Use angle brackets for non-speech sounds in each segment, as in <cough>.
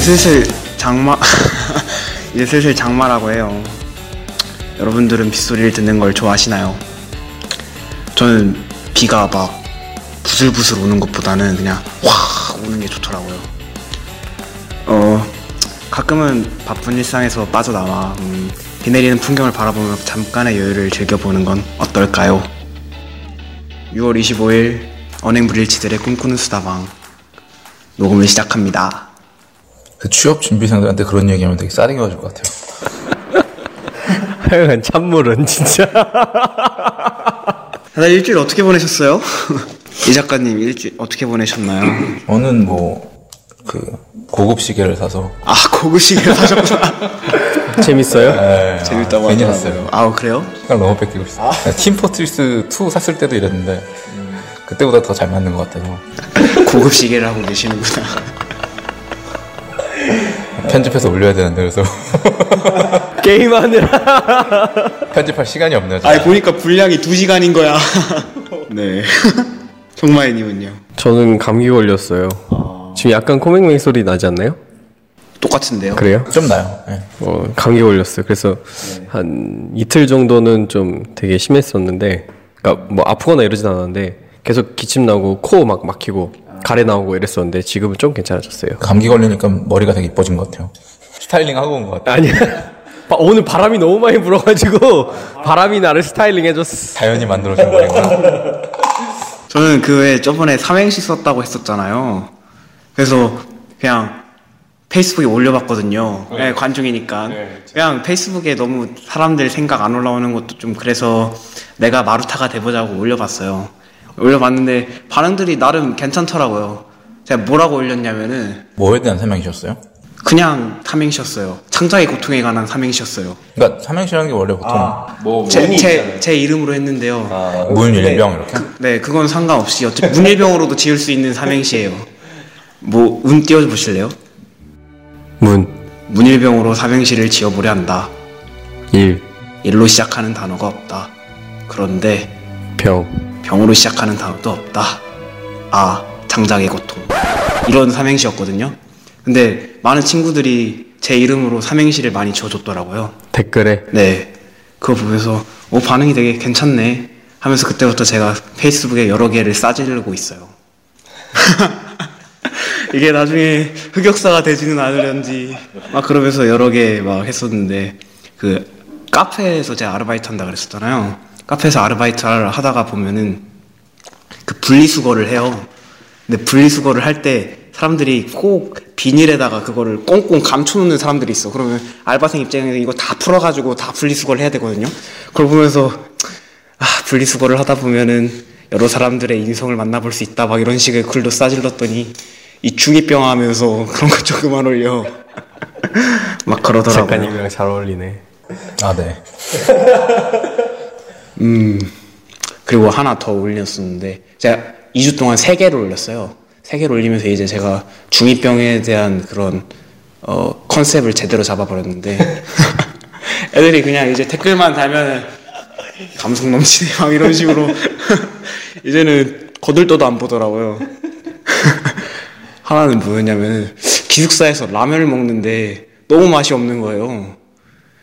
슬슬 장마 <laughs> 이제 슬슬 장마라고 해요. 여러분들은 빗소리를 듣는 걸 좋아하시나요? 저는 비가 막 부슬부슬 오는 것보다는 그냥 확 오는 게 좋더라고요. 어 가끔은 바쁜 일상에서 빠져나와 음, 비 내리는 풍경을 바라보며 잠깐의 여유를 즐겨보는 건 어떨까요? 6월 25일 언행 불일치들의 꿈꾸는 수다방 녹음을 시작합니다. 그 취업 준비생들한테 그런 얘기하면 되게 싸대기 맞을 것 같아요. <laughs> 하여간 찬물은 진짜. <laughs> 다들 일주일 어떻게 보내셨어요? <laughs> 이 작가님 일주일 어떻게 보내셨나요? 저는 뭐 그 고급 시계를 사서 아 고급 시계를 사셨구나. 재밌어요? 네, 재밌다고 아, 괜히 하더라고요. 샀어요. 아 그래요? 시간 너무 뺏기고 있어요. 팀 포트리스 2 샀을 때도 이랬는데 그때보다 더 잘 맞는 것 같아서 고급 시계를 하고 계시는구나. 편집해서 올려야 되는데 그래서 <laughs> 게임하느라. <laughs> 편집할 시간이 없네요. 아 보니까 분량이 2 시간인 거야. <laughs> 네. 정마이님은요? 저는 감기 걸렸어요. 지금 약간 코맹맹 소리 나지 않나요? 똑같은데요? 그래요? 좀 나요. 네. 어, 감기 걸렸어요. 그래서 한 이틀 정도는 좀 되게 심했었는데, 그러니까 뭐 아프거나 이러진 않았는데 계속 기침 나고 코 막 막히고 가래 나오고 이랬었는데 지금은 좀 괜찮아졌어요. 감기 걸리니까 머리가 되게 이뻐진 것 같아요. 스타일링 하고 온 것 같아요. 아니야. 바- 오늘 바람이 너무 많이 불어가지고 바람이 나를 스타일링 해줬어. 자연이 만들어준 머리인가? 저는 그 외에 저번에 삼행시 썼다고 했었잖아요. 그래서 그냥 페이스북에 올려봤거든요. 네, 관중이니까. 그냥 페이스북에 너무 사람들 생각 안 올라오는 것도 좀 그래서 내가 마루타가 돼보자고 올려봤어요. 올려봤는데 반응들이 나름 괜찮더라고요. 제가 뭐라고 올렸냐면은 뭐에 대한 설명이셨어요? 그냥 삼행시였어요. 창작의 고통에 관한 삼행시였어요. 그러니까 삼행시라는 게 원래 보통 제, 제, 제 이름으로 했는데요. 문일병 이렇게 네, 그건 상관없이 어차피 문일병으로도 지을 수 있는 삼행시예요. 뭐, 운 띄워 보실래요? 문, 문일병으로 삼행시를 지어 보려 한다. 일, 일로 시작하는 단어가 없다. 그런데 병. 병으로 시작하는 단어도 없다. 아, 장작의 고통. 이런 삼행시였거든요. 근데 많은 친구들이 제 이름으로 삼행시를 많이 지어줬더라고요. 댓글에 네. 그거 보면서, 오, 반응이 되게 괜찮네. 하면서 그때부터 제가 페이스북에 여러 개를 싸지르고 있어요. <laughs> 이게 나중에 흑역사가 되지는 않으련지 막 그러면서 여러 개 막 했었는데 그 카페에서 제가 아르바이트 한다 그랬었잖아요. 카페에서 아르바이트를 하다가 보면은 그 분리수거를 해요. 근데 분리수거를 할 때 사람들이 꼭 비닐에다가 그거를 꽁꽁 감춰놓는 사람들이 있어. 그러면 알바생 입장에서 이거 다 풀어가지고 다 분리수거를 해야 되거든요. 그걸 보면서 아 분리수거를 하다 보면은 여러 사람들의 인성을 만나볼 수 있다 막 이런 식의 글도 싸질렀더니 이 중이병 하면서 그런 거 조금만 올려 <laughs> 막 그러더라고요. 작가님이랑 잘 어울리네. 아 네. <laughs> 그리고 하나 더 올렸었는데 제가 2주 동안 3개를 올렸어요. 3개를 올리면서 이제 제가 중2병에 대한 그런 어, 컨셉을 제대로 잡아버렸는데 <laughs> 애들이 그냥 이제 댓글만 달면 감성 넘치네 막 이런 식으로 <laughs> 이제는 거들떠도 안 보더라고요. <laughs> 하나는 뭐였냐면 기숙사에서 라면을 먹는데 너무 맛이 없는 거예요.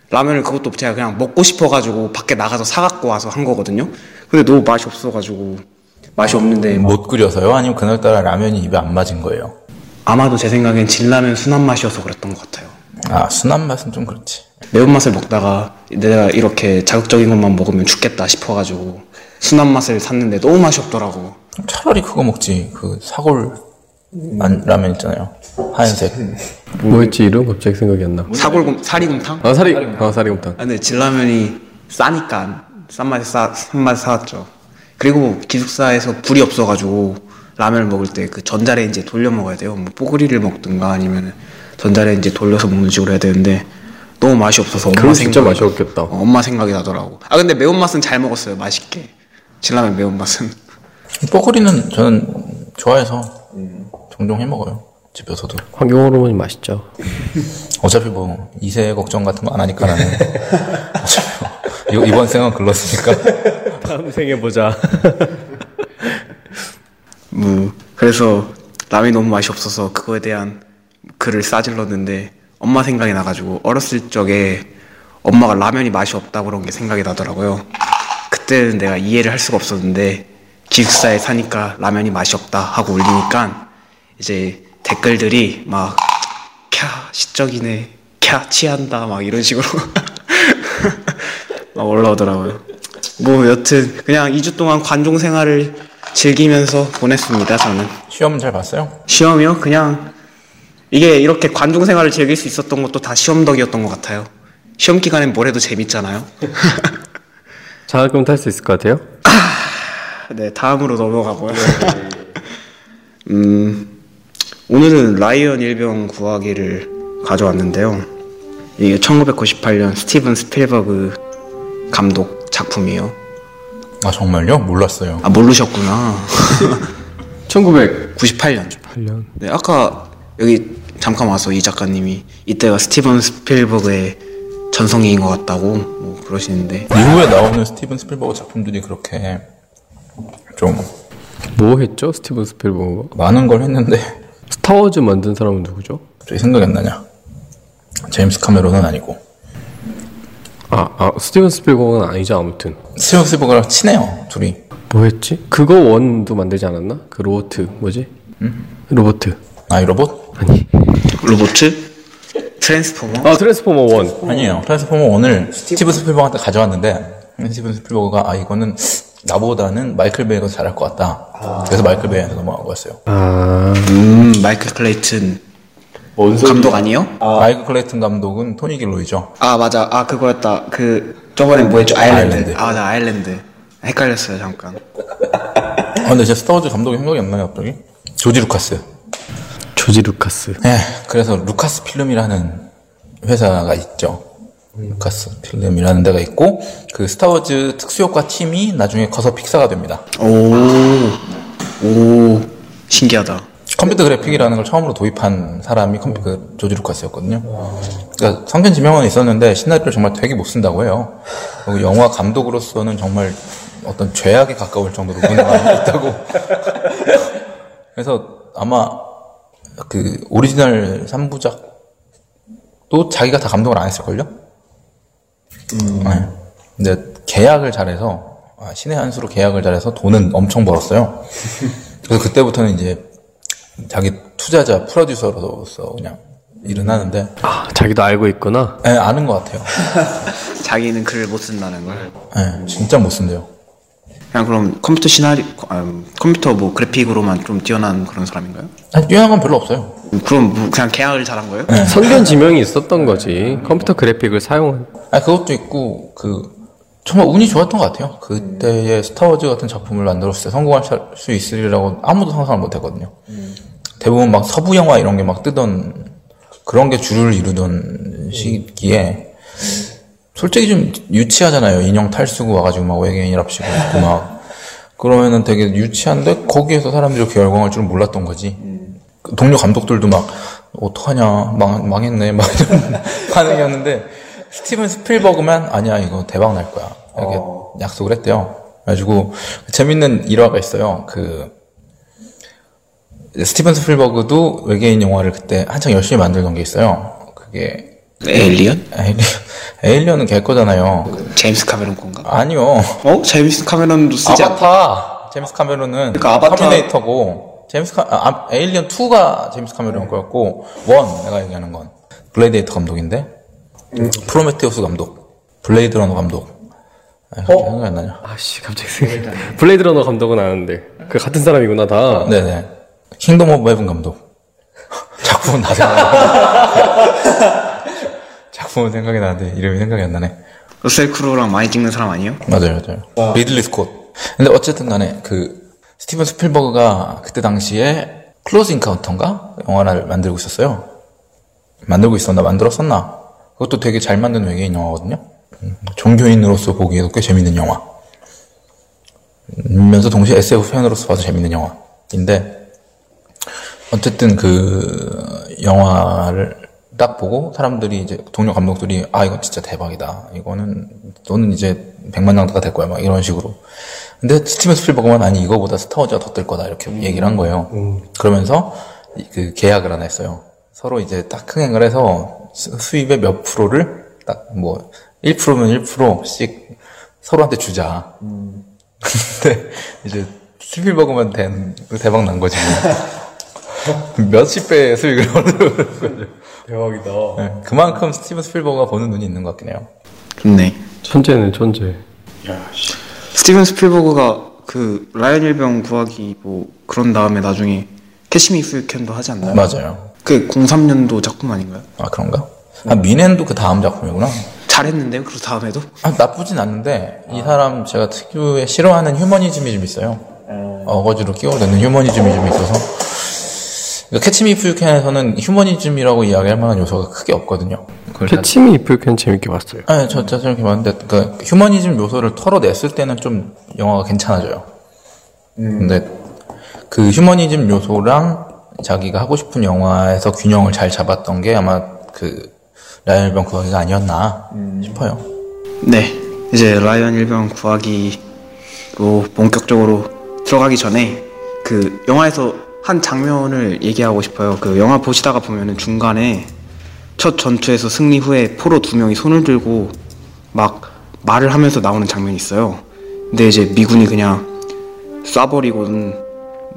라면을 그것도 제가 그냥 먹고 싶어가지고 밖에 나가서 사갖고 와서 한 거거든요. 근데 너무 맛이 없어가지고 맛이 없는데 뭐못 끓여서요? 아니면 그날따라 라면이 입에 안 맞은 거예요? 아마도 제 생각엔 진라면 순한 맛이어서 그랬던 것 같아요. 아 순한 맛은 좀 그렇지. 매운맛을 먹다가 내가 이렇게 자극적인 것만 먹으면 죽겠다 싶어가지고 순한 맛을 샀는데 너무 맛이 없더라고. 차라리 그거 먹지. 그 사골 만- 라면 있잖아요. 하얀색. <laughs> 뭐였지 이름? 갑자기 생각이 안 나. 사골곰 사리곰탕? 아 사리, 아 사리곰탕. 아, 근데 진라면이 싸니까 싼 맛에 싸, 싼 맛에 사왔죠. 그리고 기숙사에서 불이 없어가지고 라면을 먹을 때 그 전자레인지에 돌려 먹어야 돼요. 뭐 뽀글이를 먹든가 아니면 전자레인지에 돌려서 먹는 식으로 해야 되는데 너무 맛이 없어서 엄마 진짜 생각이- 맛이 없겠다. 어, 엄마 생각이 나더라고. 아 근데 매운맛은 잘 먹었어요. 맛있게. 진라면 매운맛은. 뽀글이는 저는 좋아해서 종종 해 먹어요. 집에서도. 환경 호르몬이 맛있죠. 어차피 뭐 이세 걱정 같은 거 안 하니까 나는. 어차피 뭐 이번 생은 글렀으니까. <laughs> 다음 생에 보자. <laughs> 뭐 그래서 라면이 너무 맛이 없어서 그거에 대한 그 글을 싸질렀는데 엄마 생각이 나가지고 어렸을 적에 엄마가 라면이 맛이 없다고 그런 게 생각이 나더라고요. 그때는 내가 이해를 할 수가 없었는데 기숙사에 사니까 라면이 맛이 없다 하고 올리니까 이제 댓글들이 막 캬 시적이네 캬 취한다 막 이런 식으로 <laughs> 막 올라오더라고요. 뭐 여튼 그냥 2주 동안 관종 생활을 즐기면서 보냈습니다. 저는 시험은 잘 봤어요? 시험이요? 그냥 이게 이렇게 관종 생활을 즐길 수 있었던 것도 다 시험 덕이었던 것 같아요. 시험 기간엔 뭘 해도 재밌잖아요. <laughs> 장학금 탈 수 있을 것 같아요? 네, 다음으로 넘어가고요. <laughs> 음, 오늘은 라이언 일병 구하기를 가져왔는데요. 이게 1998년 스티븐 스필버그 감독 작품이에요. 아 정말요? 몰랐어요. 아, 모르셨구나. <laughs> 1908년. 98년. 네, 아까 여기 잠깐 와서 이 작가님이 이때가 스티븐 스필버그의 전성기인 것 같다고 뭐 그러시는데 이후에 나오는 스티븐 스필버그 작품들이 그렇게 좀 뭐 했죠? 스티븐 스필버그가? 많은 걸 했는데 스타워즈 만든 사람은 누구죠? 갑자기 생각이 안 나냐? 제임스 카메론은 아니고 아, 아 스티븐 스필버그는 아니죠 아무튼. 스티븐 스필버그랑 친해요 둘이. 뭐 했지? 그거 원도 만들지 않았나? 그 로보트 뭐지? 로보트. 아이 로봇? 아니. 로보트? 트랜스포머? 아 트랜스포머 원. 아니에요. 트랜스포머 원을 스티븐 스필버그한테 가져왔는데 스티븐 스필버그가 아 이거는 나보다는 마이클 베이가 잘할 것 같다. 그래서 마이클 베이한테 넘어간 거였어요. 아 음, 마이클 클레이튼 감독 아니요? 마이클 클레이튼 감독은 토니 길로이죠. 아 맞아 아 그거였다 그 저번에 뭐 했죠 아일랜드, 아일랜드. 아 맞아 아일랜드 헷갈렸어요 잠깐 아, 근데 제 스타워즈 감독이 생각이 안 나요, 갑자기. 조지 루카스. 조지 루카스. 네, 그래서 루카스 필름이라는 회사가 있죠. 루카스 필름이라는 데가 있고, 그 스타워즈 특수효과 팀이 나중에 커서 픽사가 됩니다. 오 오 신기하다 컴퓨터 그래픽이라는 걸 처음으로 도입한 사람이 컴퓨터 그 조지 루카스였거든요. 그러니까 선견지명은 있었는데 시나리오를 정말 되게 못 쓴다고 해요. 그리고 영화 감독으로서는 정말 어떤 죄악에 가까울 정도로 문제가 <laughs> 있다고. 그래서 아마 그 오리지널 3부작도 자기가 다 감독을 안 했을걸요? 네. 근데 계약을 잘해서 아, 신의 한 수로 계약을 잘해서 돈은 엄청 벌었어요. <laughs> 그래서 그때부터는 이제 자기 투자자 프로듀서로서 그냥 일은 하는데 아 자기도 알고 있구나. 예, 아는 것 같아요. <laughs> 자기는 글을 못 쓴다는 걸 예, 진짜 못 쓴대요. 그냥 그럼 컴퓨터 시나리 아, 컴퓨터 뭐 그래픽으로만 좀 뛰어난 그런 사람인가요? 아니, 뛰어난 건 별로 없어요. 그럼 뭐 그냥 계약을 잘한 거예요? 성견 지명이 있었던 거지. 컴퓨터 그래픽을 사용한. 아니, 그것도 있고 그 정말 운이 좋았던 것 같아요. 그때의 스타워즈 같은 작품을 만들었을 때 성공할 수 있으리라고 아무도 상상을 못 했거든요. 대부분 막 서부 영화 이런 게 막 뜨던 그런 게 주를 이루던 시기에 솔직히 좀 유치하잖아요. 인형 탈수고 와가지고 막 외계인이랍시고 있고 막 그러면은 되게 유치한데 거기에서 사람들이 이렇게 열광할 줄은 몰랐던 거지. 그 동료 감독들도 막 어떡하냐 망, 망했네 막 이런 <laughs> 반응이었는데 스티븐 스필버그만 아니야 이거 대박 날 거야 이렇게 약속을 했대요. 그래가지고 재밌는 일화가 있어요. 그 스티븐 스필버그도 외계인 영화를 그때 한창 열심히 만들던 게 있어요. 그게 에일리언? 에일리언, 에일리언은 걔 거잖아요. 제임스 카메론 건가? 아니요. 어? 제임스 카메론도 쓰지 않... 아바타. 제임스 카메론은 그러니까 아바타- 터미네이터고 제임스 카 아, 아, 에일리언 2가 제임스 카메론 거였고 원 내가 얘기하는 건 글래디에이터 감독인데 프로메테우스 감독 블레이드 러너 감독 아, 갑자기 생각이 안 나냐? 아씨 갑자기 생각. 블레이드 러너 감독은 아는데 그 같은 사람이구나 다. 네네 킹덤 오브 헤븐 감독 작품은 다 생각 작품은 생각이 나는데 이름이 생각이 안 나네. 러셀 크로우랑 많이 찍는 사람 아니에요? 맞아요, 맞아요. 리들리 스콧. 근데 어쨌든 간에 그 스티븐 스필버그가 그때 당시에 클로즈 인카운터인가 영화를 만들고 있었어요. 만들고 있었나 만들었었나. 그것도 되게 잘 만든 외계인 영화거든요. 음, 종교인으로서 보기에도 꽤 재밌는 영화. 면서 동시에 SF 팬으로서 봐도 재밌는 영화인데 어쨌든 그 영화를 딱 보고 사람들이 이제 동료 감독들이 아 이건 진짜 대박이다. 이거는 너는 이제 백만장자가 될 거야. 막 이런 식으로. 근데 스티븐 스필버그만 아니 이거보다 스타워즈가 더 뜰 거다. 이렇게 얘기를 한 거예요. 그러면서 이- 그 계약을 하나 했어요. 서로 이제 딱 흥행을 해서 수- 수입의 몇 프로를 딱 뭐 1%면 1%씩 서로한테 주자. 근데 이제 스필버그만 된 대박 난 거지. <laughs> 몇십 배의 수익을 얻는 거죠. 대박이다. 네, 그만큼 스티븐 스필버그가 보는 눈이 있는 것 같긴 해요. 좋네. 천재는 천재. 야, 씨. 스티븐 스필버그가 그 라이언 일병 구하기 뭐 그런 다음에 나중에 캐치 미 이프 유 캔도 하지 않나요? 맞아요. 그 03년도 작품 아닌가요? 아 그런가? 아 뮌헨도 그 다음 작품이구나. 잘했는데요. 그 다음에도? 아, 나쁘진 않는데 이 사람 제가 특유의 싫어하는 휴머니즘이 좀 있어요. 어거지로 끼워넣는 휴머니즘이 좀 있어서 캐치 미 이프 유 캔에서는 휴머니즘이라고 이야기할 만한 요소가 크게 없거든요. 캐치 미 이프 유 캔 재밌게 봤어요. 네, 저, 저, 저렇게 봤는데, 그, 휴머니즘 요소를 털어냈을 때는 좀 영화가 괜찮아져요. 근데, 그 휴머니즘 요소랑 자기가 하고 싶은 영화에서 균형을 잘 잡았던 게 아마 그, 라이언 병 구하기가 아니었나 싶어요. 네. 이제 라이언 일병 구하기로 본격적으로 들어가기 전에 그 영화에서 한 장면을 얘기하고 싶어요. 그 영화 보시다가 보면은 중간에 첫 전투에서 승리 후에 포로 두 명이 손을 들고 막 말을 하면서 나오는 장면이 있어요. 근데 이제 미군이 그냥 쏴버리고는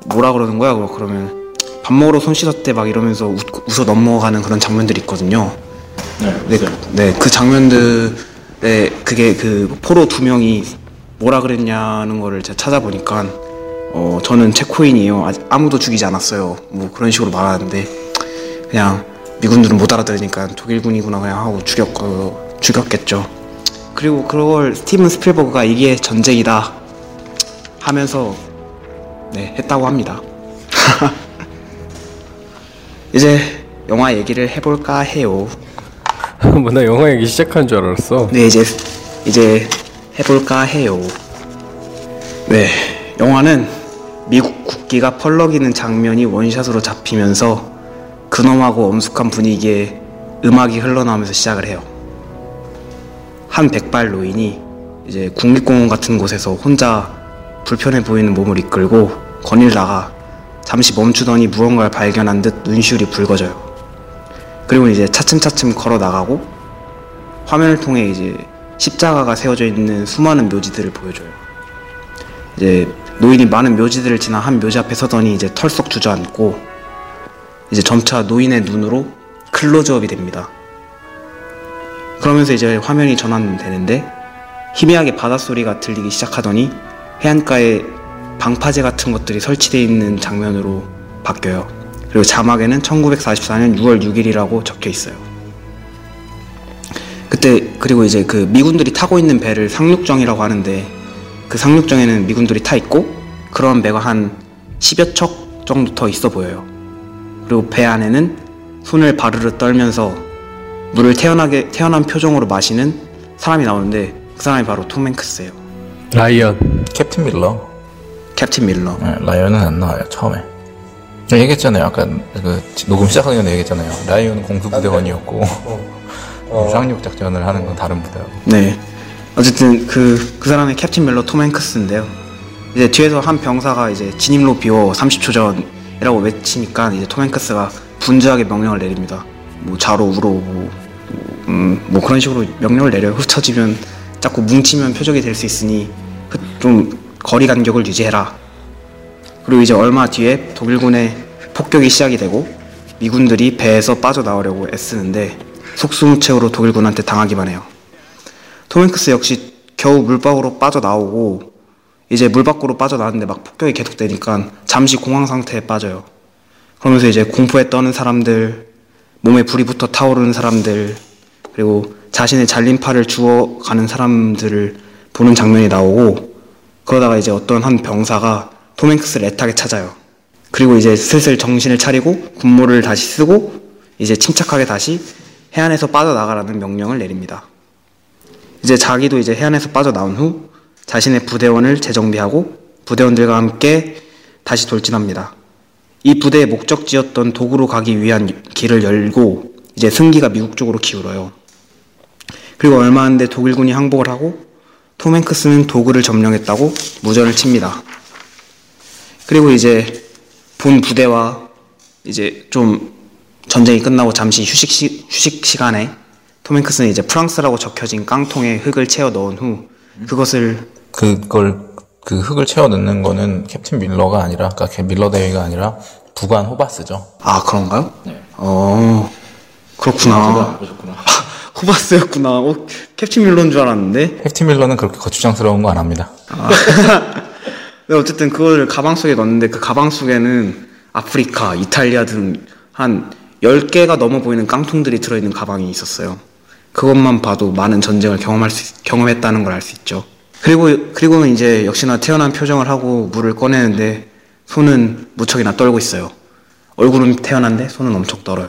뭐라 그러는 거야? 그러- 그러면 밥 먹으러 손 씻었대 막 이러면서 웃, 웃어 넘어가는 그런 장면들이 있거든요. 네, 네, 그 장면들에 그게 그 포로 두 명이 뭐라 그랬냐는 거를 제가 찾아보니까 어 저는 체코인이에요. 아직 아무도 죽이지 않았어요. 뭐 그런 식으로 말하는데 그냥 미군들은 못 알아들으니까 독일군이구나 그냥 하고 죽였 어, 죽였겠죠. 그리고 그걸 스티븐 스필버그가 이게 전쟁이다 하면서 네 했다고 합니다. <laughs> 이제 영화 얘기를 해볼까 해요. <laughs> 뭐 나 영화 얘기 시작한 줄 알았어. 네 이제 이제 해볼까 해요. 네 영화는 미국 국기가 펄럭이는 장면이 원샷으로 잡히면서 근엄하고 엄숙한 분위기에 음악이 흘러나오면서 시작을 해요. 한 백발 노인이 이제 국립공원 같은 곳에서 혼자 불편해 보이는 몸을 이끌고 거닐다가 잠시 멈추더니 무언가를 발견한 듯 눈시울이 붉어져요. 그리고 이제 차츰차츰 걸어 나가고 화면을 통해 이제 십자가가 세워져 있는 수많은 묘지들을 보여줘요. 이제 노인이 많은 묘지들을 지나 한 묘지 앞에 서더니 이제 털썩 주저앉고 이제 점차 노인의 눈으로 클로즈업이 됩니다. 그러면서 이제 화면이 전환되는데 희미하게 바닷소리가 들리기 시작하더니 해안가에 방파제 같은 것들이 설치되어 있는 장면으로 바뀌어요. 그리고 자막에는 1944년 6월 6일이라고 적혀 있어요. 그때 그리고 이제 그 미군들이 타고 있는 배를 상륙정이라고 하는데 그 상륙정에는 미군들이 타 있고 그런 배가 한 10여 척 정도 더 있어 보여요. 그리고 배 안에는 손을 바르르 떨면서 물을 태연하게 태연한 표정으로 마시는 사람이 나오는데 그 사람이 바로 톰 행크스예요. 라이언. 캡틴 밀러. 캡틴 밀러. 네, 라이언은 안 나와요, 처음에. 제가 얘기했잖아요. 아까 그 녹음 시작하기 전에 얘기했잖아요. 라이언은 공수부대원이었고, 상륙 작전을 하는 건 다른 부대라고. 네. 어쨌든 그, 그 사람이 캡틴 멜로 톰 행크스인데요. 이제 뒤에서 한 병사가 이제 진입로 비워 30초 전이라고 외치니까 이제 톰 행크스가 분주하게 명령을 내립니다. 뭐 자로 우로 뭐, 음, 뭐 그런 식으로 명령을 내려요. 흩어지면 자꾸 뭉치면 표적이 될 수 있으니 흩- 좀 거리 간격을 유지해라. 그리고 이제 얼마 뒤에 독일군의 폭격이 시작이 되고 미군들이 배에서 빠져나오려고 애쓰는데 속수무책으로 독일군한테 당하기만 해요. 톰 행크스 역시 겨우 물 밖으로 빠져나오고 이제 물 밖으로 빠져나왔는데 막 폭격이 계속되니까 잠시 공황 상태에 빠져요. 그러면서 이제 공포에 떠는 사람들, 몸에 불이 붙어 타오르는 사람들, 그리고 자신의 잘린 팔을 주워가는 사람들을 보는 장면이 나오고 그러다가 이제 어떤 한 병사가 톰 행크스를 애타게 찾아요. 그리고 이제 슬슬 정신을 차리고 군무를 다시 쓰고 이제 침착하게 다시 해안에서 빠져나가라는 명령을 내립니다. 이제 자기도 이제 해안에서 빠져나온 후 자신의 부대원을 재정비하고 부대원들과 함께 다시 돌진합니다. 이 부대의 목적지였던 도구로 가기 위한 길을 열고 이제 승기가 미국 쪽으로 기울어요. 그리고 얼마 안 돼 독일군이 항복을 하고 톰 행크스는 도구를 점령했다고 무전을 칩니다. 그리고 이제 본 부대와 이제 좀 전쟁이 끝나고 잠시 휴식, 시, 휴식 시간에 톰 행크스는 이제 프랑스라고 적혀진 깡통에 흙을 채워 넣은 후 그것을 그걸 그 흙을 채워 넣는 거는 캡틴 밀러가 아니라 그러니까 밀러 대위가 아니라 부관 호바스죠. 아 그런가요? 네. 어 그렇구나. 보셨구나. <laughs> 호바스였구나. 어, 캡틴 밀러인 줄 알았는데. 캡틴 밀러는 그렇게 거추장스러운 거 안 합니다. 아. <laughs> 네, 어쨌든 그걸 가방 속에 넣었는데 그 가방 속에는 아프리카, 이탈리아 등 한 10개가 넘어 보이는 깡통들이 들어있는 가방이 있었어요. 그것만 봐도 많은 전쟁을 경험할 수, 경험했다는 걸 알 수 있죠. 그리고, 그리고는 이제 역시나 태어난 표정을 하고 물을 꺼내는데 손은 무척이나 떨고 있어요. 얼굴은 태어난데 손은 엄청 떨어요.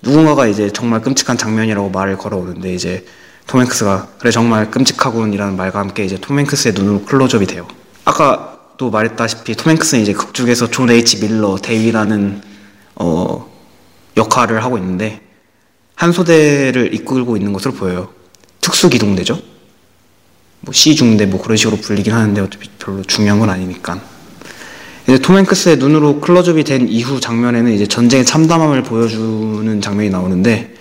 누군가가 이제 정말 끔찍한 장면이라고 말을 걸어오는데 이제 톰 행크스가 그래 정말 끔찍하군이라는 말과 함께 이제 톰 행크스의 눈으로 클로즈업이 돼요. 아까도 말했다시피 톰 행크스는 이제 극 중에서 존 H 밀러 대위라는 어 역할을 하고 있는데 한 소대를 이끌고 있는 것으로 보여요. 특수기동대죠. 뭐 C중대 뭐 그런 식으로 불리긴 하는데 어차피 별로 중요한 건 아니니까. 이제 톰 행크스의 눈으로 클로즈업이 된 이후 장면에는 이제 전쟁의 참담함을 보여주는 장면이 나오는데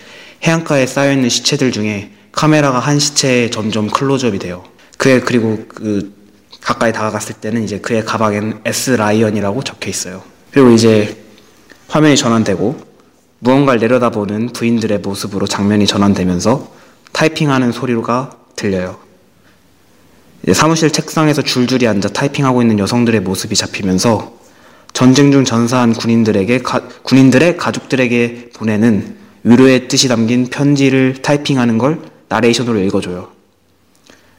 해안가에 쌓여있는 시체들 중에 카메라가 한 시체에 점점 클로즈업이 돼요. 그의 그리고 그 가까이 다가갔을 때는 이제 그의 가방엔 S 라이언이라고 적혀 있어요. 그리고 이제 화면이 전환되고 무언가를 내려다보는 부인들의 모습으로 장면이 전환되면서 타이핑하는 소리가 들려요. 사무실 책상에서 줄줄이 앉아 타이핑하고 있는 여성들의 모습이 잡히면서 전쟁 중 전사한 군인들에게 가, 군인들의 가족들에게 보내는 위로의 뜻이 담긴 편지를 타이핑하는 걸 나레이션으로 읽어줘요.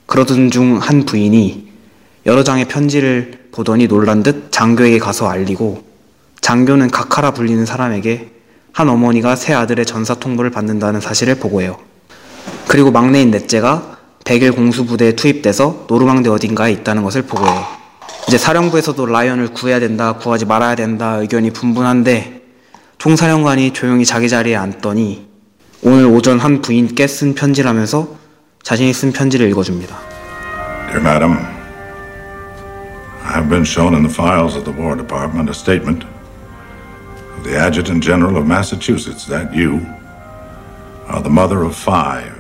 그러던 중 한 부인이 여러 장의 편지를 보더니 놀란 듯 장교에게 가서 알리고 장교는 각하라 불리는 사람에게 한 어머니가 새 아들의 전사 통보를 받는다는 사실을 보고해요. 그리고 막내인 넷째가 백일 공수부대에 투입돼서 노르망디 어딘가에 있다는 것을 보고해요. 이제 사령부에서도 라이언을 구해야 된다, 구하지 말아야 된다 의견이 분분한데 총사령관이 조용히 자기 자리에 앉더니 오늘 오전 한 부인께 쓴 편지라면서 자신이 쓴 편지를 읽어줍니다. Dear Madam, I have been shown in the files of the War Department a statement the Adjutant General of Massachusetts that you are the mother of five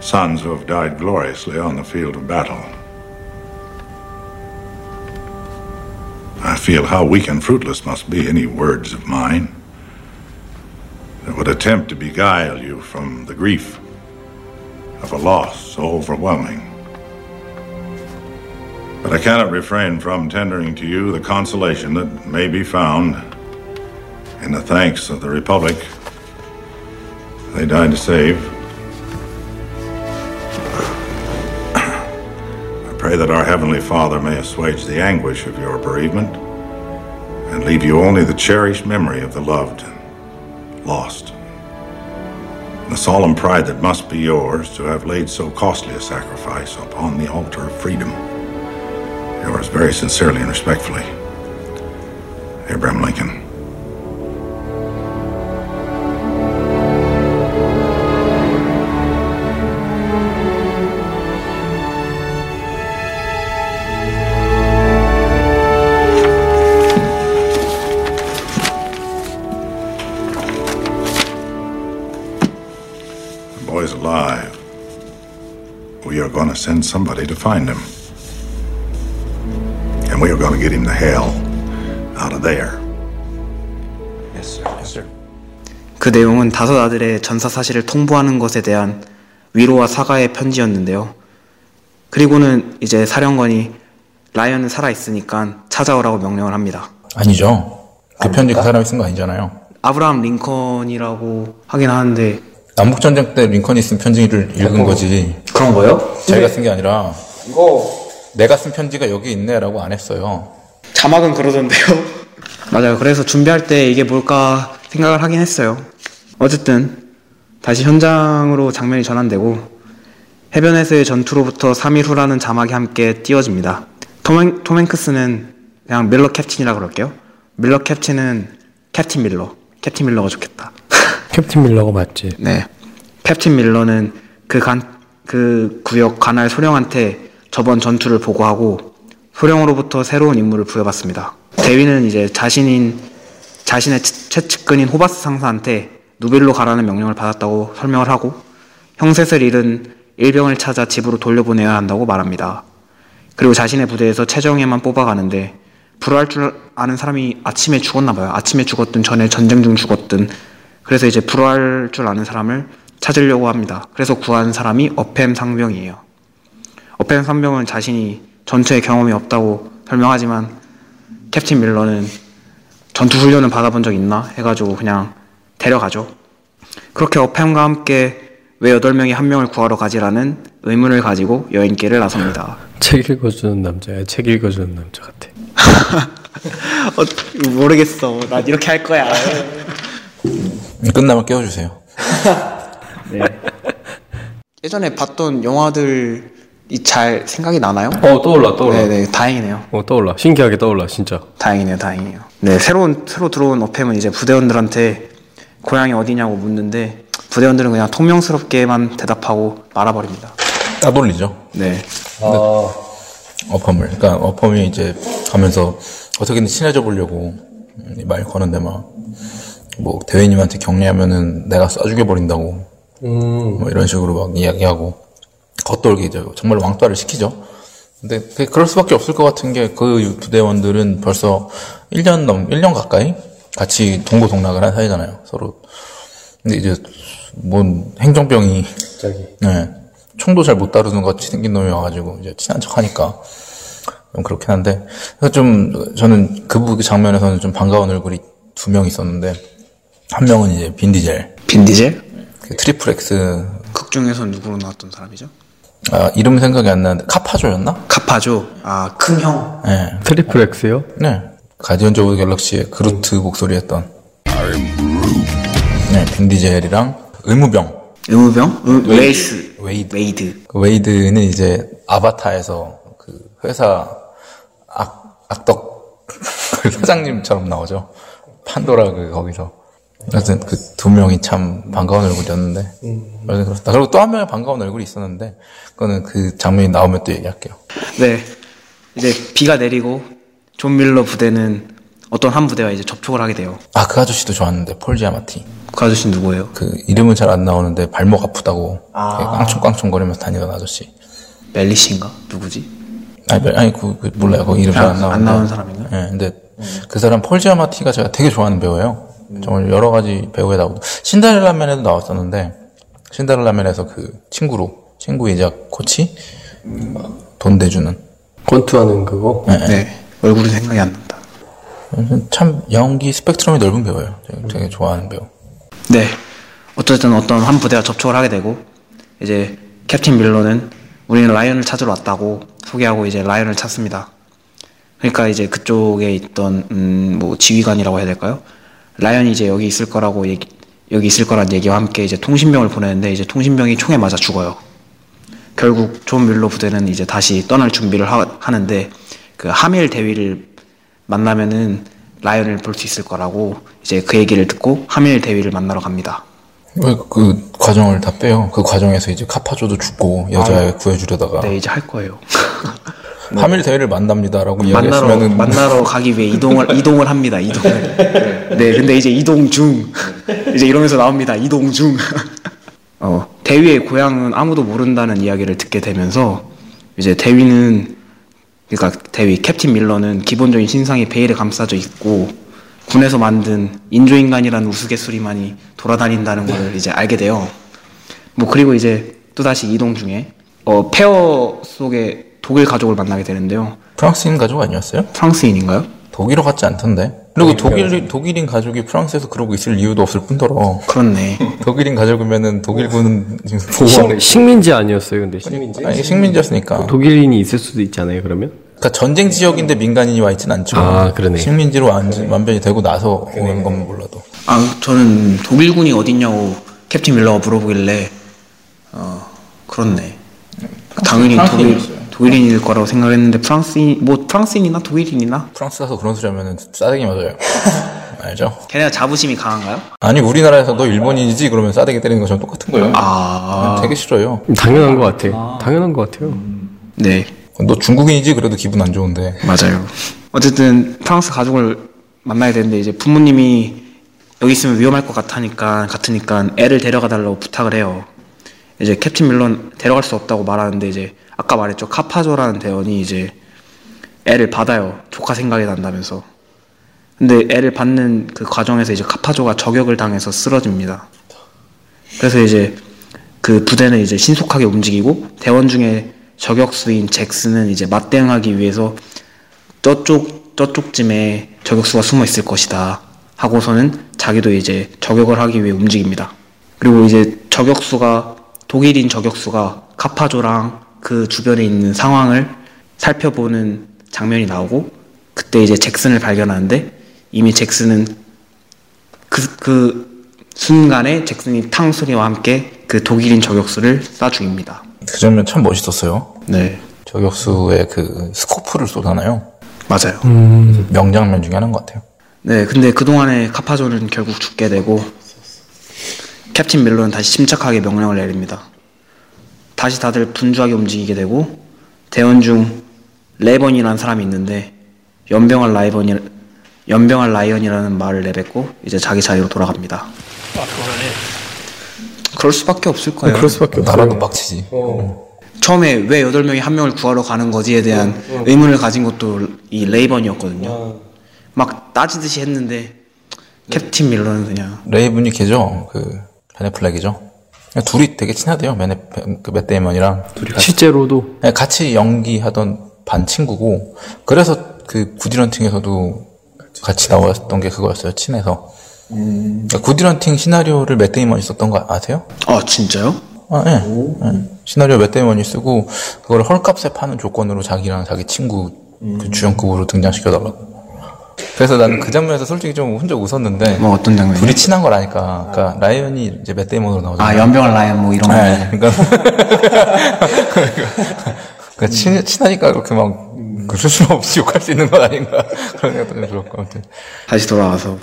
sons who have died gloriously on the field of battle. I feel how weak and fruitless must be any words of mine that would attempt to beguile you from the grief of a loss so overwhelming. But I cannot refrain from tendering to you the consolation that may be found in the thanks of the Republic they died to save. I pray that our Heavenly Father may assuage the anguish of your bereavement and leave you only the cherished memory of the loved and lost. The solemn pride that must be yours to have laid so costly a sacrifice upon the altar of freedom. Yours very sincerely and respectfully, Abraham Lincoln. The boy's alive. We are going to send somebody to find him. And we are going to get him the hell out of there. Yes, sir. Yes, sir. 그 내용은 다섯 아들의 전사 사실을 통보하는 것에 대한 위로와 사과의 편지였는데요. 그리고는 이제 사령관이 라이언은 살아 있으니까 찾아오라고 명령을 합니다. 아니죠. 그 편지 그 사람이 쓴 거 아니잖아요. 아브라함 링컨이라고 하긴 하는데 남북 전쟁 때 링컨이 쓴 편지를 읽은 거지. 그런 거요? 자기가 쓴 게 아니라 이거 내가 쓴 편지가 여기 있네라고 안 했어요. 자막은 그러던데요. <laughs> 맞아요. 그래서 준비할 때 이게 뭘까 생각을 하긴 했어요. 어쨌든 다시 현장으로 장면이 전환되고 해변에서의 전투로부터 3일 후라는 자막이 함께 띄워집니다. 톰, 행, 톰 행크스는 그냥 밀러 캡틴이라 그럴게요. 밀러 캡틴은 캡틴 밀러. 캡틴 밀러가 좋겠다. <laughs> 캡틴 밀러가 맞지. 네. 캡틴 밀러는 그 간, 그 구역 관할 소령한테 저번 전투를 보고하고 소령으로부터 새로운 임무를 부여받습니다. 대위는 이제 자신인 자신의 채- 최측근인 호바스 상사한테 누빌로 가라는 명령을 받았다고 설명을 하고 형셋을 잃은 일병을 찾아 집으로 돌려보내야 한다고 말합니다. 그리고 자신의 부대에서 최정예만 뽑아가는데 불화할 줄 아는 사람이 아침에 죽었나 봐요. 아침에 죽었든 전에 전쟁 중 죽었든 그래서 이제 불화할 줄 아는 사람을 찾으려고 합니다. 그래서 구한 사람이 어팸 상병이에요. 어펜 상병은 자신이 전투에 경험이 없다고 설명하지만 캡틴 밀러는 전투 훈련을 받아본 적 있나 해가지고 그냥 데려가죠. 그렇게 어펜과 함께 왜 8명이 한 명을 구하러 가지라는 의문을 가지고 여행길을 나섭니다. <laughs> 책 읽어주는 남자야. 책 읽어주는 남자 같아. <laughs> 어, 모르겠어. 난 이렇게 할 거야. <laughs> 끝나면 깨워주세요. 예전에 봤던 영화들이 잘 생각이 나나요? 어 떠올라 떠올라. 네네, 다행이네요. 어 떠올라. 신기하게 떠올라 진짜. 다행이네요, 다행이에요. 네, 새로운 새로 들어온 어팸은 이제 부대원들한테 고향이 어디냐고 묻는데 부대원들은 그냥 통명스럽게만 대답하고 말아버립니다. 따돌리죠. 네, 어펌을. 그러니까 어펌이 이제 가면서 어떻게든 친해져 보려고 음, 말 거는데 막, 뭐, 대회님한테 격리하면은 내가 쏴죽여 버린다고. 뭐 이런 식으로 막 이야기하고, 겉돌기죠. 정말 왕따를 시키죠. 근데 그럴 수밖에 없을 것 같은 게 그 부대원들은 벌써 1년 넘, 1년 가까이 같이 동고동락을 한 사이잖아요. 서로. 근데 이제, 뭔 행정병이 갑자기. 네. 총도 잘 못 다루는 것 같이 생긴 놈이 와가지고, 이제 친한 척 하니까. 좀 그렇긴 한데. 그래서 좀, 저는 그 부- 그 장면에서는 좀 반가운 얼굴이 두 명 있었는데, 한 명은 이제 빈디젤. 빈디젤? 그 트리플 X, 극 중에서 누구로 나왔던 사람이죠? 아, 이름 생각이 안 나는데, 카파조였나? 카파죠. 아, 큰 형. 네. 트리플 X요? 네. 가디언즈 오브 갤럭시의 그루트 목소리였던. 네, 빈디젤이랑 의무병. 의무병? 의, 웨이스. 웨이드. 웨이드. 그 웨이드는 이제 아바타에서 그 회사 악, 악덕 <laughs> 그 사장님처럼 나오죠. 판도라 그 거기서. 하여튼 그 두 명이 참 반가운 얼굴이었는데. 그래서 그렇다. 그리고 또 한 명의 반가운 얼굴이 있었는데, 그거는 그 장면이 나오면 또 얘기할게요. 네. 이제 비가 내리고 존 밀러 부대는 어떤 한 부대와 이제 접촉을 하게 돼요. 아, 그 아저씨도 좋았는데, 폴 지아마티. 그 아저씨 누구예요? 그 이름은 잘 안 나오는데 발목 아프다고 이렇게 깡총깡총거리면서 다니던 아저씨. 멜리시인가? 누구지? 아니, 별- 아니 그, 그 몰라요. 거기 이름 잘 안, 아, 나오는데. 안 나오는 사람인가? 예, 근데 그 사람 폴 지아마티가 제가 되게 좋아하는 배우예요. 정말 여러 가지 배우에 나오고 신데렐라맨에도 나왔었는데 신데렐라맨에서 그 친구로 친구이자 코치 돈 대주는 권투하는 그거. 네. 얼굴이 생각이 안 난다. 참 연기 스펙트럼이 넓은 배우예요. 제가 되게 좋아하는 배우. 네. 어쨌든 어떤 한 부대와 접촉을 하게 되고 이제 캡틴 밀러는 우리는 라이언을 찾으러 왔다고 소개하고 이제 라이언을 찾습니다. 그러니까 이제 그쪽에 있던 음, 뭐 지휘관이라고 해야 될까요? 라이언이 이제 여기 있을 거라고 얘기, 여기 있을 거란 얘기와 함께 이제 통신병을 보내는데 이제 통신병이 총에 맞아 죽어요. 결국 존 밀러 부대는 이제 다시 떠날 준비를 하, 하는데 그 하밀 대위를 만나면은 라이언을 볼 수 있을 거라고 이제 그 얘기를 듣고 하밀 대위를 만나러 갑니다. 왜 그 과정을 다 빼요. 그 과정에서 이제 카파조도 죽고 여자 구해주려다가 네 이제 할 거예요. <laughs> 하밀 대위를 만납니다라고 만나러 이야기했으면은 만나러 <laughs> 가기 위해 이동을 이동을 합니다. 이동을. 네, 근데 이제 이동 중 이제 이러면서 나옵니다. 이동 중. <laughs> 어, 대위의 고향은 아무도 모른다는 이야기를 듣게 되면서 이제 대위는 그러니까 대위 캡틴 밀러는 기본적인 신상이 베일에 감싸져 있고 군에서 만든 인조인간이라는 우스갯소리만이 돌아다닌다는 걸 이제 알게 돼요. 뭐 그리고 이제 또 다시 이동 중에 어, 폐허 속에 독일 가족을 만나게 되는데요. 프랑스인 가족 아니었어요? 프랑스인인가요? 독일어 같지 않던데. 그리고 독일 독일인 가족이 프랑스에서 그러고 있을 이유도 없을 뿐더러 그렇네. <laughs> 독일인 가족이면은 독일군은 지금 보호하고 식, 식민지 아니었어요, 근데 식민지. 아니 식민지였으니까. 독일인이 있을 수도 있잖아요, 그러면. 그러니까 전쟁 지역인데 민간인이 와 있진 않죠. 아, 그러네. 식민지로 완, 완전히 되고 나서 오는 건 몰라도. 아, 저는 독일군이 어딨냐고 캡틴 밀러가 물어보길래, 어, 그렇네. 당연히 독일. 독일인일 거라고 생각했는데, 프랑스인, 뭐, 프랑스인이나 독일인이나? 프랑스 가서 그런 소리 하면은 싸대기 맞아요. <laughs> 알죠? 걔네가 자부심이 강한가요? 아니 우리나라에서 너 일본인이지 그러면 싸대기 때리는 것처럼 똑같은 거예요. 아, 되게 싫어요. 당연한 것 같아. 당연한 것 같아요. 네, 너 중국인이지 그래도 기분 안 좋은데. 맞아요. 어쨌든, 프랑스 가족을 만나야 되는데 이제 부모님이 여기 있으면 위험할 것 같으니까 같으니까 애를 데려가 달라고 부탁을 해요. 이제 캡틴 밀런 데려갈 수 없다고 말하는데 이제 아까 말했죠 카파조라는 대원이 이제 애를 받아요. 조카 생각이 난다면서. 근데 애를 받는 그 과정에서 이제 카파조가 저격을 당해서 쓰러집니다. 그래서 이제 그 부대는 이제 신속하게 움직이고 대원 중에 저격수인 잭스는 이제 맞대응하기 위해서 저쪽 저쪽쯤에 저격수가 숨어 있을 것이다 하고서는 자기도 이제 저격을 하기 위해 움직입니다. 그리고 이제 저격수가 독일인 저격수가 카파조랑 그 주변에 있는 상황을 살펴보는 장면이 나오고 그때 이제 잭슨을 발견하는데 이미 잭슨은 그, 그 순간에 잭슨이 탕 소리와 함께 그 독일인 저격수를 쏴 죽입니다. 그 장면 참 멋있었어요. 네, 저격수의 그 스코프를 쏘잖아요. 맞아요. 명장면 중에 하나인 것 같아요. 네, 근데 그동안에 카파조는 결국 죽게 되고 캡틴 밀러는 다시 침착하게 명령을 내립니다. 다시 다들 분주하게 움직이게 되고 대원 중 레번이라는 사람이 있는데 염병할 라이번이 염병할 라이언이라는 말을 내뱉고 이제 자기 자리로 돌아갑니다. 그럴 수밖에 없을 거예요. 그럴 수밖에 없어요. 나라도 빡치지. 처음에 왜 여덟 명이 한 명을 구하러 가는 거지에 대한 의문을 가진 것도 이 레이번이었거든요. 막 따지듯이 했는데 캡틴 밀러는 그냥 레이븐이 걔죠. 그 벤 애플렉이죠. 둘이 되게 친하대요. 맷, 네, 그 맷 데이먼이랑 실제로도 네, 같이 연기하던 반 친구고 그래서 그 굿 윌 헌팅에서도 같이 나왔던 게 그거였어요. 친해서. 그러니까 굿 윌 헌팅 시나리오를 맷 데이먼이 썼던 거 아세요? 아 진짜요? 아, 예. 예. 시나리오 맷 데이먼이 쓰고 그걸 헐값에 파는 조건으로 자기랑 자기 친구 그 주연급으로 등장시켜달라고. 그래서 나는 그 장면에서 솔직히 좀 혼자 웃었는데 뭐 어떤 장면이요? 둘이 친한 걸 아니까. 그러니까 라이언이 이제 맷 데이먼으로 나오잖아요. 아 염병할 라이언 뭐 이런 거. 네, 그러니까 <laughs> 그러니까 친, 친하니까 그렇게 막그 스스럼 없이 욕할 수 있는 건 아닌가 <laughs> 그런 생각도 좀 들었고 아무튼 다시 돌아와서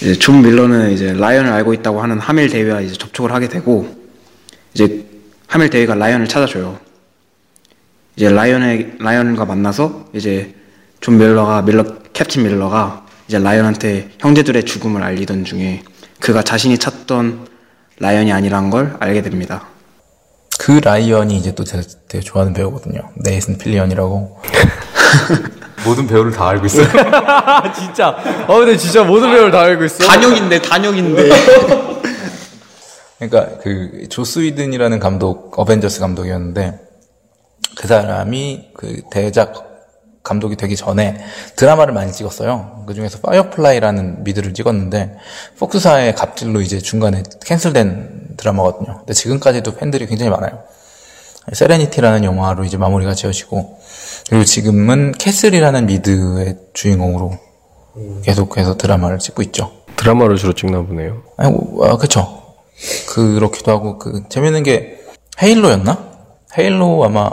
이제 존 밀러는 이제 라이언을 알고 있다고 하는 하밀 대위와 이제 접촉을 하게 되고 이제 하밀 대위가 라이언을 찾아줘요. 이제 라이언의 라이언과 만나서 이제 존 밀러가 밀러 캡틴 밀러가 이제 라이언한테 형제들의 죽음을 알리던 중에 그가 자신이 찾던 라이언이 아니란 걸 알게 됩니다. 그 라이언이 이제 또 제가 되게 좋아하는 배우거든요 네이슨 필리언이라고 <laughs> 모든 배우를 다 알고 있어요 <laughs> 진짜 어 근데 진짜 모든 배우를 다 알고 있어. 단역인데 단역인데. <laughs> 그러니까 그 조스 위든이라는 감독 어벤져스 감독이었는데 그 사람이 그 대작 감독이 되기 전에 드라마를 많이 찍었어요. 그 중에서 파이어플라이라는 미드를 찍었는데 폭스사의 갑질로 이제 중간에 cancel된 드라마거든요. 근데 지금까지도 팬들이 굉장히 많아요. 세레니티라는 영화로 이제 마무리가 지어지고 그리고 지금은 캐슬이라는 미드의 주인공으로 계속해서 드라마를 찍고 있죠. 드라마를 주로 찍나 보네요. 아니, 뭐, 아, 그쵸. 그렇기도 하고, 그, 재밌는 게, 헤일로였나? 헤일로 아마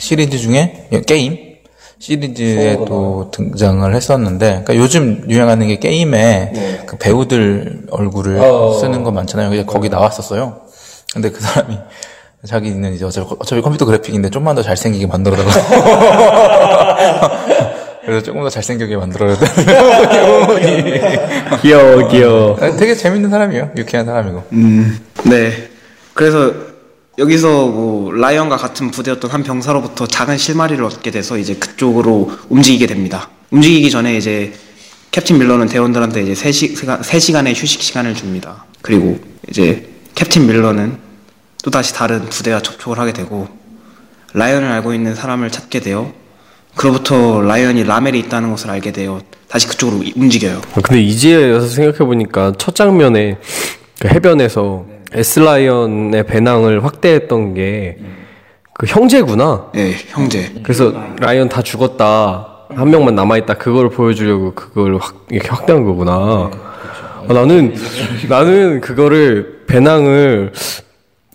시리즈 중에, 예, 게임? 시리즈에 또 등장을 했었는데, 그러니까 요즘 유행하는 게 게임에 그 배우들 얼굴을 쓰는 거 많잖아요. 그래서 거기 나왔었어요. 근데 그 사람이, 자기는 이제 어차피, 어차피 컴퓨터 그래픽인데 좀만 더 잘생기게 만들어달라고. <laughs> 그래서 조금 더 잘생기게 만들어야 돼. 귀여워 귀여워. <laughs> 되게 재밌는 사람이에요. 유쾌한 사람이고. 네. 그래서 여기서 뭐 라이언과 같은 부대였던 한 병사로부터 작은 실마리를 얻게 돼서 이제 그쪽으로 움직이게 됩니다. 움직이기 전에 이제 캡틴 밀러는 대원들한테 이제 3시, 3시간의 휴식 시간을 줍니다. 그리고 이제 캡틴 밀러는 또다시 다른 부대와 접촉을 하게 되고 라이언을 알고 있는 사람을 찾게 되어 그로부터 라이언이 라멜이 있다는 것을 알게 되어 다시 그쪽으로 움직여요. 아, 근데 이제 와서 생각해 보니까 첫 장면에 그 해변에서 에스라이언의 배낭을 확대했던 게 그 형제구나. 예, 형제. 그래서 라이언 다 죽었다. 한 명만 남아있다. 그걸 보여주려고 그걸 확, 이렇게 확대한 거구나. 아, 나는, <laughs> 나는 그거를, 배낭을,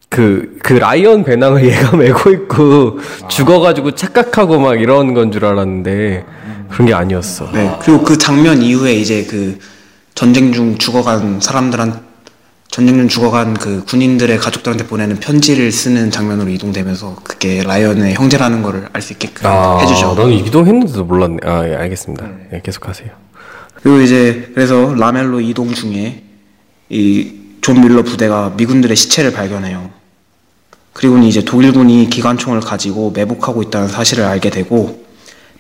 그, 그 라이언 배낭을 <laughs> 얘가 메고 있고, 죽어가지고 착각하고 막 이런 건 줄 알았는데, 그런 게 아니었어. 네. 그리고 그 장면 이후에 이제 그 전쟁 중 죽어간 사람들한 전쟁 중 죽어간 그 군인들의 가족들한테 보내는 편지를 쓰는 장면으로 이동되면서 그게 라이언의 형제라는 거를 알 수 있게끔 해주죠. 아, 나는 이동했는데도 몰랐네. 아, 예, 알겠습니다. 예, 계속하세요. 그리고 이제 그래서 라멜로 이동 중에 이 존 밀러 부대가 미군들의 시체를 발견해요. 그리고는 이제 독일군이 기관총을 가지고 매복하고 있다는 사실을 알게 되고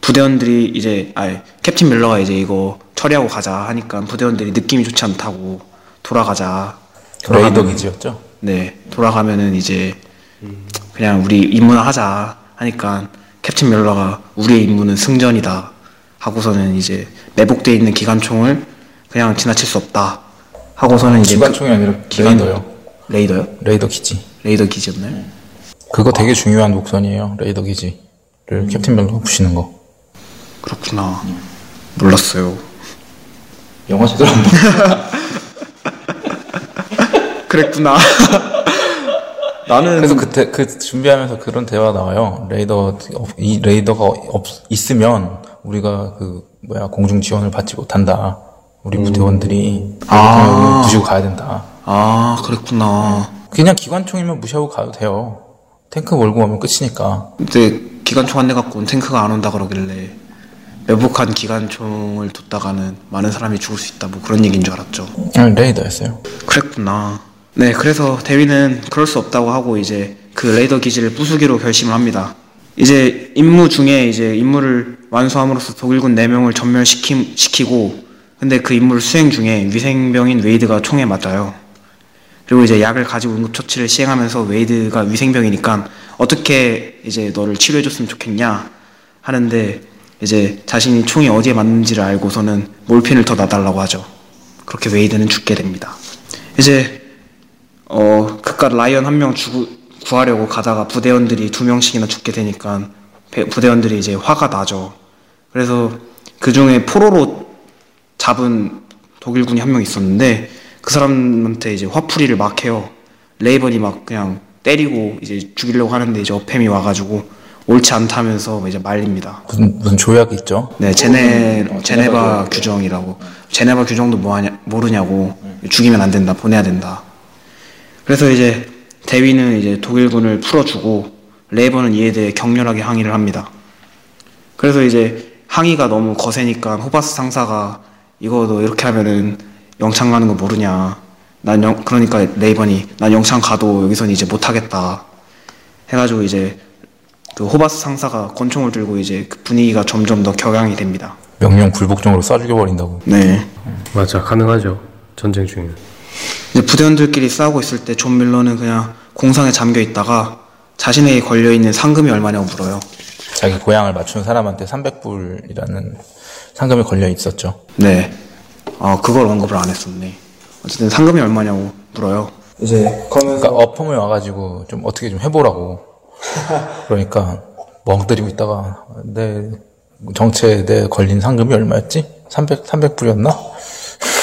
부대원들이 이제 아 캡틴 밀러가 이제 이거 처리하고 가자 하니까 부대원들이 느낌이 좋지 않다고 돌아가자. 레이더 기지였죠. 네 돌아가면은 이제 그냥 우리 임무나 하자 하니까 캡틴 밀러가 우리의 임무는 승전이다 하고서는 이제 매복돼 있는 기관총을 그냥 지나칠 수 없다 하고서는 이제 기관총이 아니라 기관- 레이더요. 레이더요? 레이더 기지. 레이더 기지였나요? 그거 되게 중요한 목선이에요. 레이더 기지를 캡틴 멜로가 부시는 거. 그렇구나 몰랐어요. 영화 제대로 안 봐. <laughs> 그랬구나. <laughs> 나는 그래서 그때 그 준비하면서 그런 대화 나와요. 레이더 없- 이 레이더가 없 있으면 우리가 그 뭐야 공중 지원을 받지 못한다. 우리 부대원들이 아. 부시고 가야 된다. 아 그랬구나. 그냥 기관총이면 무시하고 가도 돼요. 탱크 몰고 오면 끝이니까. 근데 기관총 한 대 갖고 온 탱크가 안 온다 그러길래 매복한 기관총을 뒀다가는 많은 사람이 죽을 수 있다 뭐 그런 얘기인 줄 알았죠. 아니, 레이더였어요. 그랬구나. 네, 그래서 대위는 그럴 수 없다고 하고 이제 그 레이더 기지를 부수기로 결심을 합니다. 이제 임무 중에 이제 임무를 완수함으로써 독일군 4명을 전멸시키, 시키고 근데 그 임무를 수행 중에 위생병인 웨이드가 총에 맞아요. 그리고 이제 약을 가지고 응급처치를 시행하면서 웨이드가 위생병이니까 어떻게 이제 너를 치료해줬으면 좋겠냐 하는데 이제 자신이 총이 어디에 맞는지를 알고서는 몰핀을 더 놔달라고 하죠. 그렇게 웨이드는 죽게 됩니다. 이제 어 그깟 라이언 한 명 구하려고 가다가 부대원들이 두 명씩이나 죽게 되니까 배- 부대원들이 이제 화가 나죠. 그래서 그 중에 포로로 잡은 독일군이 한 명 있었는데 그 사람한테 이제 화풀이를 막 해요. 레이번이 막 그냥 때리고 이제 죽이려고 하는데 이제 어팸이 와가지고 옳지 않다면서 이제 말립니다. 무슨 무슨 조약이 있죠. 네, 제네 제네바 규정이라고. 제네바 규정도 뭐 하냐 모르냐고. 죽이면 안 된다. 보내야 된다. 그래서 이제 대위는 이제 독일군을 풀어주고 레이버는 이에 대해 격렬하게 항의를 합니다. 그래서 이제 항의가 너무 거세니까 호바스 상사가 이거 너 이렇게 하면은 영창 가는 거 모르냐. 난 영, 그러니까 레이번이 난 영창 가도 여기선 이제 못 하겠다. 해가지고 이제 그 호바스 상사가 권총을 들고 이제 그 분위기가 점점 더 격양이 됩니다. 명령 불복종으로 쏴 죽여버린다고. 네. 맞아 가능하죠 전쟁 중에 이제 부대원들끼리 싸우고 있을 때 존 밀러는 그냥 공상에 잠겨 있다가 자신에게 걸려 있는 상금이 얼마냐고 물어요. 자기 고향을 맞춘 사람한테 300불이라는 상금이 걸려 있었죠. 네. 아 그걸 언급을 안 했었네. 어쨌든 상금이 얼마냐고 물어요. 이제 그러니까 업햄이 와가지고 좀 어떻게 좀 해보라고. <laughs> 그러니까 멍 때리고 있다가 내 정체에 내 걸린 상금이 얼마였지? 300 300불이었나?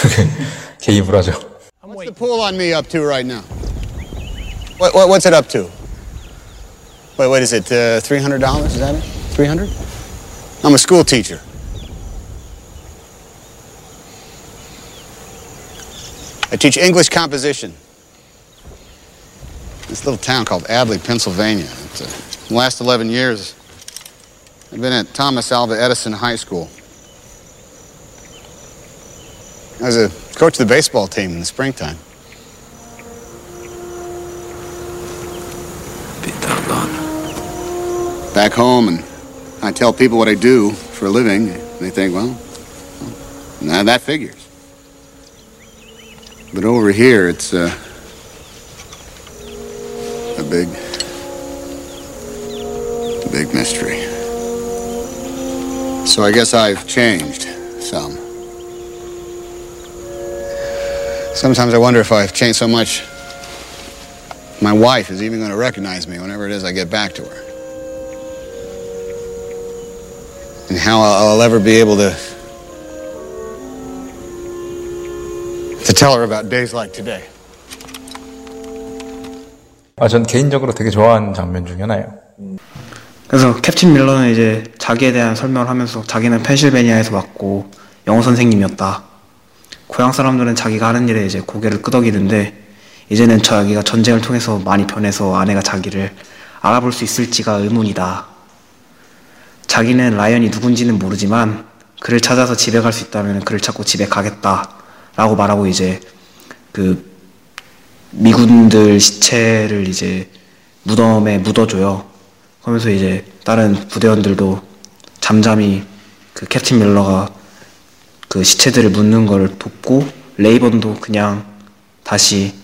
<laughs> 개입을 하죠. What's the pool on me up to right now? What, what what's it up to? Wait, what is it? Uh, Three hundred dollars? Is that it? Three hundred? I'm a school teacher. I teach English composition. This little town called Adley, Pennsylvania. It's, uh, the last 11 years, I've been at Thomas Alva Edison High School. I was a coach of the baseball team in the springtime. Back home, and I tell people what I do for a living, they think, well, now that figures. But over here, it's uh, a big, big mystery. So I guess I've changed some. Sometimes I wonder if I've changed so much, my wife is even going to recognize me whenever it is I get back to her. And how I'll I'll ever be able to to tell her about days like today. 아, 전 개인적으로 되게 좋아하는 장면 중에 하나예요. 그래서 캡틴 밀러는 이제 자기에 대한 설명을 하면서 자기는 펜실베니아에서 왔고 영어 선생님이었다. 고향 사람들은 자기가 하는 일에 이제 고개를 끄덕이는데 이제는 자기가 전쟁을 통해서 많이 변해서 아내가 자기를 알아볼 수 있을지가 의문이다. 자기는 라이언이 누군지는 모르지만 그를 찾아서 집에 갈 수 있다면 그를 찾고 집에 가겠다 라고 말하고 이제 그 미군들 시체를 이제 무덤에 묻어줘요. 그러면서 이제 다른 부대원들도 잠잠히 그 캡틴 밀러가 그 시체들을 묻는 걸 돕고 레이번도 그냥 다시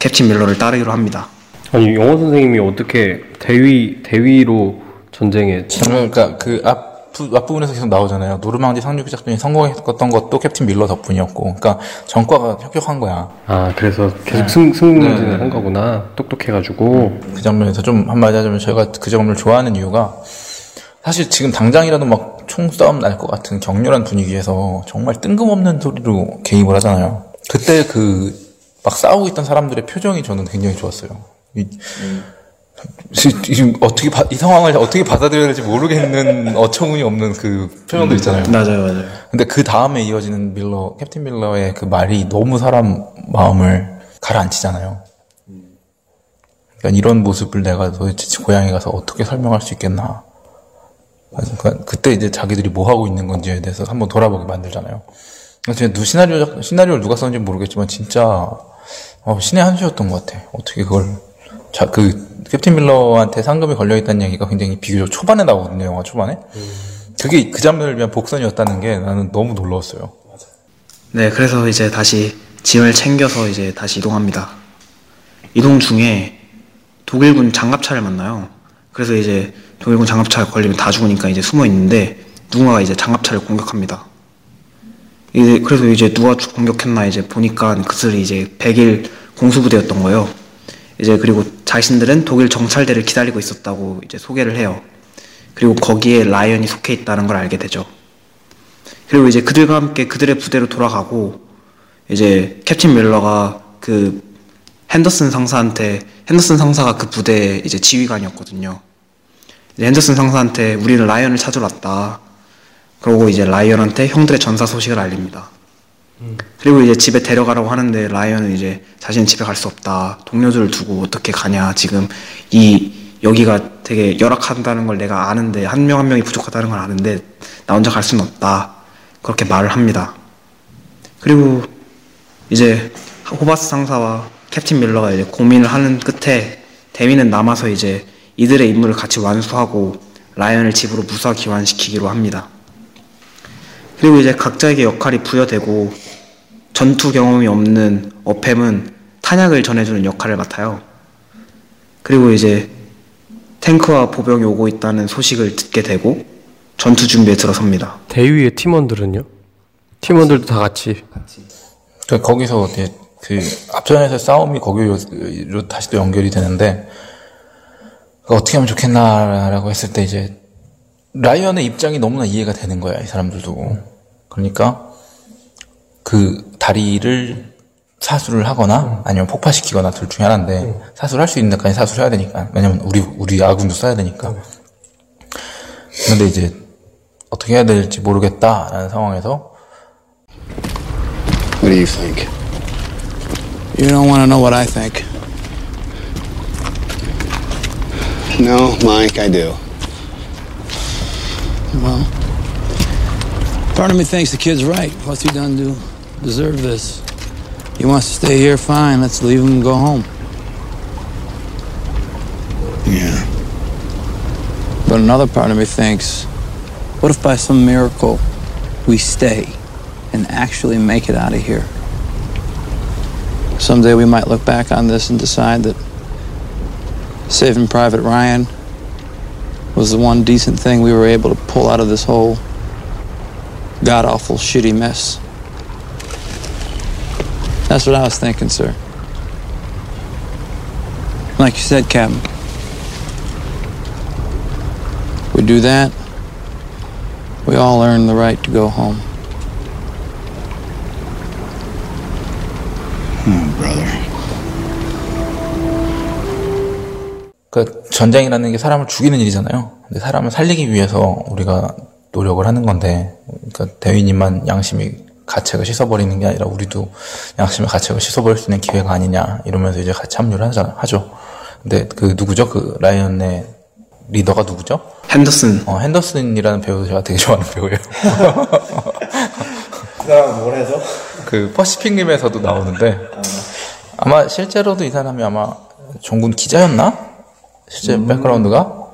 캡틴 밀러를 따르기로 합니다. 아니 영어 선생님이 어떻게 대위 대위로 전쟁에 그러니까 그 앞, 앞부분에서 계속 나오잖아요. 노르망디 상륙 작전이 성공했던 것도 캡틴 밀러 덕분이었고, 그러니까 전과가 협력한 거야. 아 그래서 계속 승 승진을 한 거구나 똑똑해가지고 그 장면에서 좀 한마디 하자면 저희가 그 장면을 좋아하는 이유가 사실 지금 당장이라도 막 총싸움 날 것 같은 격렬한 분위기에서 정말 뜬금없는 소리로 개입을 하잖아요. 그때 그 막 싸우고 있던 사람들의 표정이 저는 굉장히 좋았어요. 이, 지- 지금 어떻게 바- 이 상황을 어떻게 받아들여야 될지 모르겠는 어처구니 없는 그 표정들 있잖아요. 맞아요, 맞아요. 근데 그 다음에 이어지는 밀러, 캡틴 밀러의 그 말이 너무 사람 마음을 가라앉히잖아요. 그러니까 이런 모습을 내가 도대체 고향에 가서 어떻게 설명할 수 있겠나. 그러니까 그때 이제 자기들이 뭐 하고 있는 건지에 대해서 한번 돌아보게 만들잖아요. 진짜 누 시나리오 작- 시나리오를 누가 썼는지 모르겠지만 진짜 어, 신의 한 수였던 것 같아. 어떻게 그걸 자 그 캡틴 밀러한테 상금이 걸려 있다는 얘기가 굉장히 비교적 초반에 나오거든요. 영화 초반에. 그게 그 장면을 위한 복선이었다는 게 나는 너무 놀라웠어요. 네, 그래서 이제 다시 짐을 챙겨서 이제 다시 이동합니다. 이동 중에 독일군 장갑차를 만나요. 그래서 이제 독일군 장갑차가 걸리면 다 죽으니까 이제 숨어 있는데 누군가가 이제 장갑차를 공격합니다. 이제 그래서 이제 누가 주- 공격했나 이제 보니까 그들이 이제 100일 공수부대였던 거예요. 이제 그리고 자신들은 독일 정찰대를 기다리고 있었다고 이제 소개를 해요. 그리고 거기에 라이언이 속해 있다는 걸 알게 되죠. 그리고 이제 그들과 함께 그들의 부대로 돌아가고 이제 캡틴 밀러가 그 핸더슨 상사한테 핸더슨 상사가 그 부대의 이제 지휘관이었거든요. 핸더슨 상사한테 우리는 라이언을 찾으러 왔다. 그러고 이제 라이언한테 형들의 전사 소식을 알립니다. 그리고 이제 집에 데려가라고 하는데 라이언은 이제 자신은 집에 갈 수 없다. 동료들을 두고 어떻게 가냐. 지금 이 여기가 되게 열악한다는 걸 내가 아는데 한 명한 명이 부족하다는 걸 아는데 나 혼자 갈 수는 없다. 그렇게 말을 합니다. 그리고 이제 호바스 상사와 캡틴 밀러가 이제 고민을 하는 끝에 대위는 남아서 이제 이들의 임무를 같이 완수하고 라이언을 집으로 무사 귀환시키기로 합니다. 그리고 이제 각자에게 역할이 부여되고 전투 경험이 없는 어팸은 탄약을 전해주는 역할을 맡아요. 그리고 이제 탱크와 보병이 오고 있다는 소식을 듣게 되고 전투 준비에 들어섭니다. 대위의 팀원들은요? 팀원들도 다 같이 그 거기서 이제 그 앞전에서 싸움이 거기로 다시 또 연결이 되는데 그 어떻게 하면 좋겠나라고 했을 때 이제 라이언의 입장이 너무나 이해가 되는 거야 이 사람들도 그러니까 그 다리를 사수를 하거나 아니면 폭파시키거나 둘 중에 하나인데 사수를 할 수 있는 데까지 사수를 해야 되니까 왜냐면 우리 우리 아군도 써야 되니까 근데 이제 어떻게 해야 될지 모르겠다라는 상황에서 What do you think? You don't want to know what I think. No, Mike, I do. Well, part of me thinks the kid's right. What's he done to deserve this? He wants to stay here, fine. Let's leave him and go home. Yeah. But another part of me thinks, what if by some miracle we stay and actually make it out of here? Someday we might look back on this and decide that saving Private Ryan was the one decent thing we were able to pull out of this whole god awful shitty mess. That's what I was thinking, sir. Like you said, Captain. We do that, we all earn the right to go home. Oh, brother. 전쟁이라는 게 사람을 죽이는 일이잖아요. 근데 사람을 살리기 위해서 우리가 노력을 하는 건데, 그러니까 대위님만 양심이 가책을 씻어버리는 게 아니라 우리도 양심의 가책을 씻어버릴 수 있는 기회가 아니냐 이러면서 이제 같이 합류를 하자, 하죠. 근데 그 누구죠? 그 라이언의 리더가 누구죠? 핸더슨. 어, 핸더슨이라는 배우 제가 되게 좋아하는 배우예요. <laughs> 그 사람 뭘 해서? 그 퍼시픽림에서도 나오는데 아마 실제로도 이 사람이 아마 종군 기자였나? 실제 백그라운드가?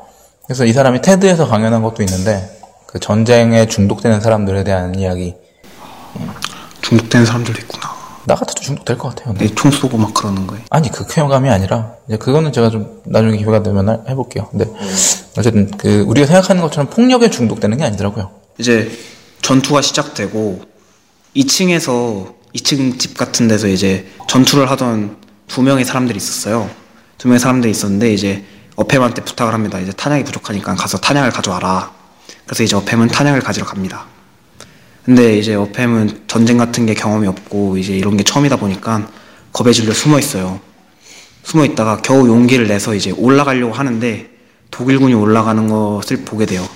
그래서 이 사람이 테드에서 강연한 것도 있는데 그 전쟁에 중독되는 사람들에 대한 이야기 중독된 사람들도 있구나. 나 같아도 중독될 것 같아요. 네, 총 쏘고 막 그러는 거예요. 아니 극혐감이 아니라 이제 그거는 제가 좀 나중에 기회가 되면 할- 해볼게요. 근데 어쨌든 그 우리가 생각하는 것처럼 폭력에 중독되는 게 아니더라고요. 이제 전투가 시작되고 2층에서 2층 집 같은 데서 이제 전투를 하던 두 명의 사람들이 있었어요. 두 명의 사람들이 있었는데 이제 어팸한테 부탁을 합니다. 이제 탄약이 부족하니까 가서 탄약을 가져와라. 그래서 이제 어팸은 탄약을 가지러 갑니다. 근데 이제 어팸은 전쟁 같은 게 경험이 없고 이제 이런 게 처음이다 보니까 겁에 질려 숨어 있어요. 숨어 있다가 겨우 용기를 내서 이제 올라가려고 하는데 독일군이 올라가는 것을 보게 돼요.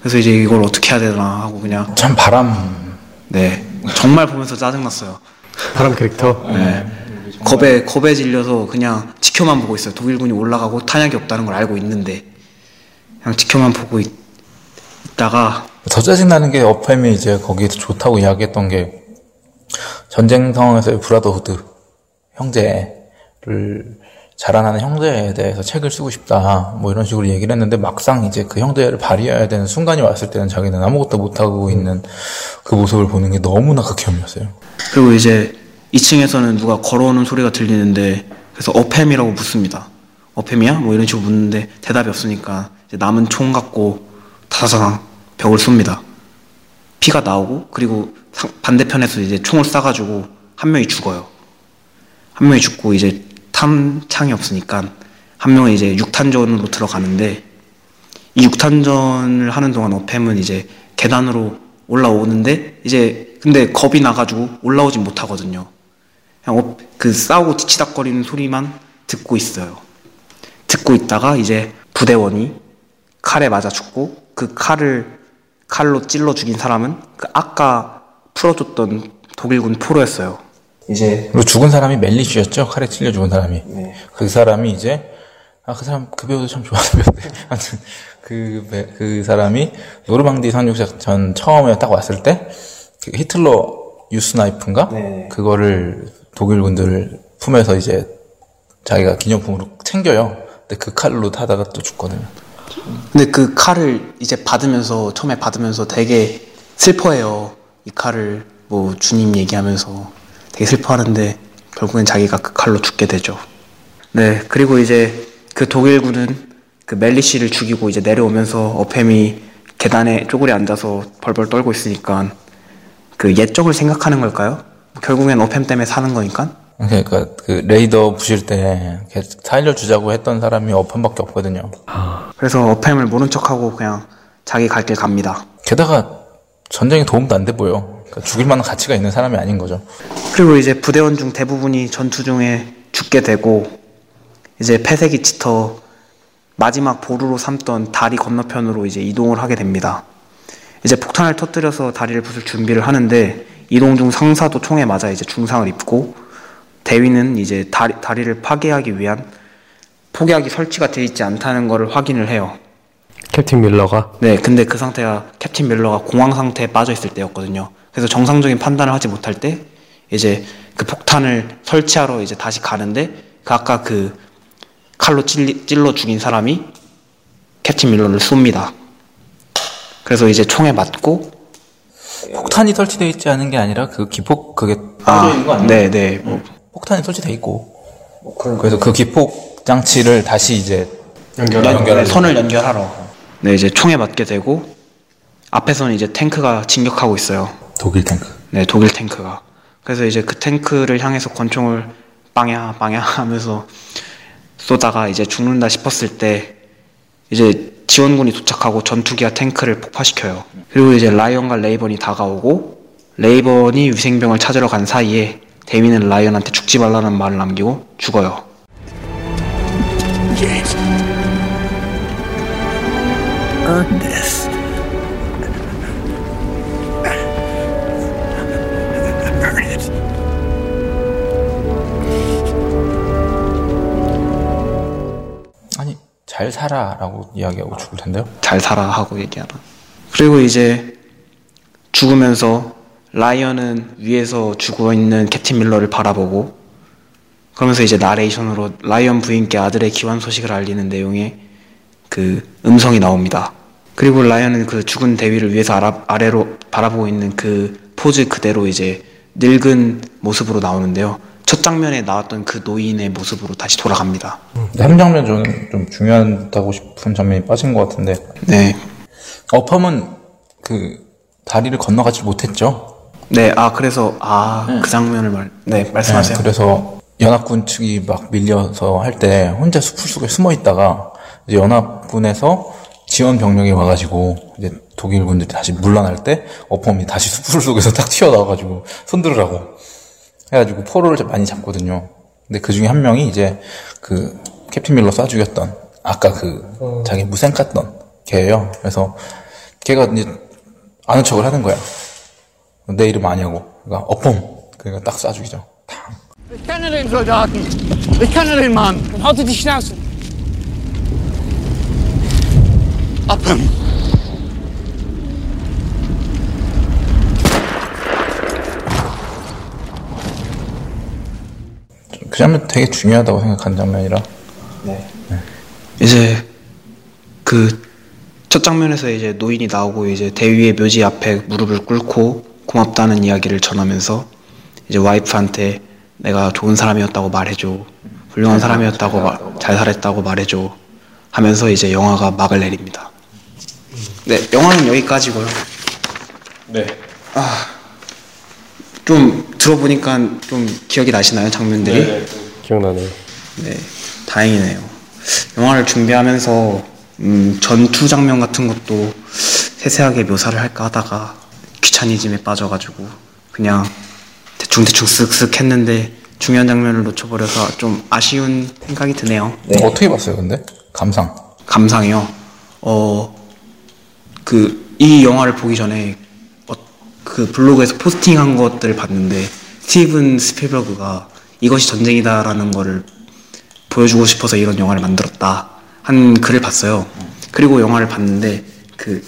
그래서 이제 이걸 어떻게 해야 되나 하고 그냥 참 바람 네 정말 보면서 짜증났어요. 바람 캐릭터. 네. 겁에 겁에 질려서 그냥 지켜만 보고 있어요. 독일군이 올라가고 탄약이 없다는 걸 알고 있는데 그냥 지켜만 보고 있, 있다가 더 짜증나는 게 어팸이 이제 거기에서 좋다고 이야기했던 게 전쟁 상황에서의 브라더후드 형제를 자라나는 형제에 대해서 책을 쓰고 싶다 뭐 이런 식으로 얘기를 했는데 막상 이제 그 형제를 발휘해야 되는 순간이 왔을 때는 자기는 아무것도 못하고 있는 그 모습을 보는 게 너무나 극혐이었어요 그리고 이제 2층에서는 누가 걸어오는 소리가 들리는데 그래서 어팸이라고 묻습니다. 어팸이야? 뭐 이런 식으로 묻는데 대답이 없으니까 남은 총 갖고 다사상 벽을 쏩니다. 피가 나오고 그리고 상- 반대편에서 이제 총을 쏴가지고 한 명이 죽어요. 한 명이 죽고 이제 탐창이 없으니까 한 명은 이제 육탄전으로 들어가는데 이 육탄전을 하는 동안 어팸은 이제 계단으로 올라오는데 이제 근데 겁이 나가지고 올라오진 못하거든요. 그냥 어- 그 싸우고 뒤치닥거리는 소리만 듣고 있어요. 듣고 있다가 이제 부대원이 칼에 맞아 죽고 그 칼을 칼로 찔러 죽인 사람은 그 아까 풀어줬던 독일군 포로였어요. 이제 그리고 죽은 사람이 멜리쉬였죠 칼에 찔려 죽은 사람이 그 사람이 이제 아 그 사람 그 배우도 참 좋아하는 배우인데 <laughs> 아무튼 그, 배- 그 사람이 노르망디 상륙작 전 처음에 딱 왔을 때 그 히틀러 유스 나이프인가 네. 그거를 독일군들 품에서 이제 자기가 기념품으로 챙겨요 근데 그 칼로 타다가 또 죽거든요 근데 그 칼을 이제 받으면서 처음에 받으면서 되게 슬퍼해요. 이 칼을 뭐 주님 얘기하면서 되게 슬퍼하는데 결국엔 자기가 그 칼로 죽게 되죠. 네, 그리고 이제 그 독일군은 그 멜리 씨를 죽이고 이제 내려오면서 어팸이 계단에 쪼그려 앉아서 벌벌 떨고 있으니까 그 옛적을 생각하는 걸까요? 결국엔 어팸 때문에 사는 거니까. 그러니까 그 레이더 부실 때 이렇게 살려 주자고 했던 사람이 어판밖에 없거든요 그래서 어팸을 모른 척하고 그냥 자기 갈 길 갑니다. 게다가 전쟁에 도움도 안 돼 보여 그러니까 죽일 만한 가치가 있는 사람이 아닌 거죠 그리고 이제 부대원 중 대부분이 전투 중에 죽게 되고 이제 폐색이 짙어 마지막 보루로 삼던 다리 건너편으로 이제 이동을 하게 됩니다. 이제 폭탄을 터뜨려서 다리를 부술 준비를 하는데 이동 중 상사도 총에 맞아 이제 중상을 입고 대위는 이제 다리, 다리를 파괴하기 위한 폭약이 설치가 되어 있지 않다는 것을 확인을 해요. 캡틴 밀러가 네, 근데 그 상태가 캡틴 밀러가 공황 상태에 빠져 있을 때였거든요. 그래서 정상적인 판단을 하지 못할 때 이제 그 폭탄을 설치하러 이제 다시 가는데 그 아까 그 칼로 찔리, 찔러 죽인 사람이 캡틴 밀러를 쏩니다. 그래서 이제 총에 맞고 폭탄이 설치되어 있지 않은 게 아니라 그 기폭 그게 빠져 있는 거 아니에요? 네, 네. 뭐 폭탄이 설치돼 있고 그래서 그 기폭 장치를 다시 이제 연, 네, 선을 연결하러. 네, 이제 총에 맞게 되고 앞에서는 이제 탱크가 진격하고 있어요. 독일 탱크 네, 독일 탱크가. 그래서 이제 그 탱크를 향해서 권총을 빵야 빵야 하면서 쏘다가 이제 죽는다 싶었을 때 이제 지원군이 도착하고 전투기가 탱크를 폭파시켜요. 그리고 이제 라이언과 레이번이 다가오고 레이번이 위생병을 찾으러 간 사이에 데미는 라이언한테 죽지 말라는 말을 남기고 죽어요. James. 잘 살아라고 이야기하고 죽을 텐데요. 잘 살아 하고 얘기하나. 그리고 이제 죽으면서 라이언은 위에서 죽어 있는 캡틴 밀러를 바라보고 그러면서 이제 나레이션으로 라이언 부인께 아들의 기환 소식을 알리는 내용의 그 음성이 나옵니다. 그리고 라이언은 그 죽은 대위를 위에서 아라, 아래로 바라보고 있는 그 포즈 그대로 이제 늙은 모습으로 나오는데요. 첫 장면에 나왔던 그 노인의 모습으로 다시 돌아갑니다. 근데 한 장면 저는 좀 중요하다고 싶은 장면이 빠진 것 같은데 네. 어펌은 그 다리를 건너가지 못했죠. 네, 아, 그래서, 아, 그 장면을 말, 네, 말씀하세요. 네, 그래서 연합군 측이 막 밀려서 할 때 혼자 숲을 속에 숨어 있다가 이제 연합군에서 지원 병력이 와가지고 이제 독일군들이 다시 물러날 때 어펌이 다시 숲을 속에서 <laughs> 딱 튀어나와가지고 손들으라고 해가지고 포로를 많이 잡거든요. 근데 그 중에 한 명이 이제 그 캡틴 밀러 쏴 죽였던 아까 그 자기 무생 깠던 걔예요. 그래서 걔가 이제 아는 척을 하는 거야. 내 이름 아냐고. 그러니까 어펌. 그러니까 딱 쏴 죽이죠. 탕. Ich kenne den Soldaten. Ich kenne den Mann. Halte die Schnauze. Upham. 그 장면 되게 중요하다고 생각한 장면이라. 이제 그 첫 장면에서 이제 노인이 나오고 이제 대위의 묘지 앞에 무릎을 꿇고 고맙다는 이야기를 전하면서 이제 와이프한테 내가 좋은 사람이었다고 말해줘 훌륭한 사람이었다고 말- 잘 살았다고 말해줘 하면서 이제 영화가 막을 내립니다. 네 영화는 여기까지고요. 네. 좀 들어보니까 좀 기억이 나시나요 장면들이? 기억나네요. 네, 다행이네요. 영화를 준비하면서 음, 전투 장면 같은 것도 세세하게 묘사를 할까 하다가 귀차니즘에 빠져가지고 그냥 대충 대충 쓱쓱 했는데 중요한 장면을 놓쳐버려서 좀 아쉬운 생각이 드네요. 어떻게 봤어요, 근데? 감상. 감상이요. 어, 그, 이 영화를 보기 전에, 어, 그 블로그에서 포스팅한 것들을 봤는데, 스티븐 스필버그가 이것이 전쟁이다라는 거를 보여주고 싶어서 이런 영화를 만들었다. 한 글을 봤어요. 그리고 영화를 봤는데, 그,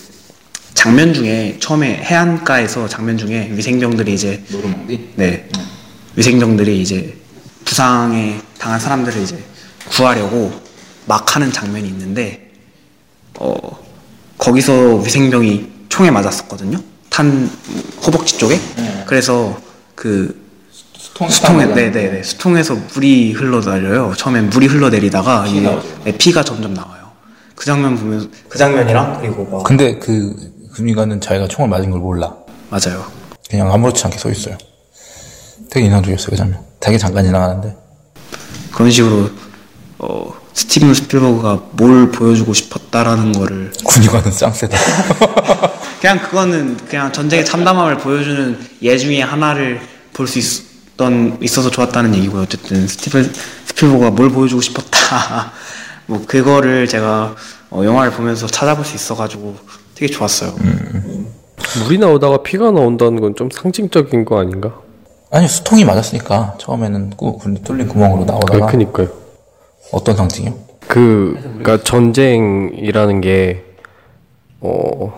장면 중에, 처음에 해안가에서 장면 중에 위생병들이 이제, 노르망디? 네. 위생병들이 이제 부상에 당한 사람들을 이제 구하려고 막 하는 장면이 있는데, 어, 거기서 위생병이 총에 맞았었거든요. 탄 허벅지 쪽에. 그래서 그 수통, 수통에 네네네 수통에서 물이 흘러내려요. 처음엔 물이 흘러내리다가 이게 네, 피가 점점 나와요. 그 장면 보면 그 장면이랑 그리고 막 근데 그, 금이가는 자기가 총을 맞은 걸 몰라. 맞아요. 그냥 아무렇지 않게 서 있어요. 되게 인상적이었어요, 그 장면. 되게 잠깐 지나가는데. 그런 식으로 어, 스티븐 스필버그가 뭘 보여주고 싶었다라는 거를 군의관은 짱세다. <laughs> 그냥 그거는 그냥 전쟁의 참담함을 보여주는 예 중에 하나를 볼 수 있었던 있어서 좋았다는 얘기고요. 어쨌든 스티븐 스필버그가 뭘 보여주고 싶었다. <laughs> 뭐 그거를 제가 어, 영화를 보면서 찾아볼 수 있어가지고 되게 좋았어요. 물이 나오다가 피가 나온다는 건 좀 상징적인 거 아닌가? 아니, 수통이 맞았으니까, 처음에는 꾸, 군 뚫린 구멍으로 그, 나오다가. 그니까요. 어떤 상징이요? 그, 그니까 전쟁이라는 게, 어,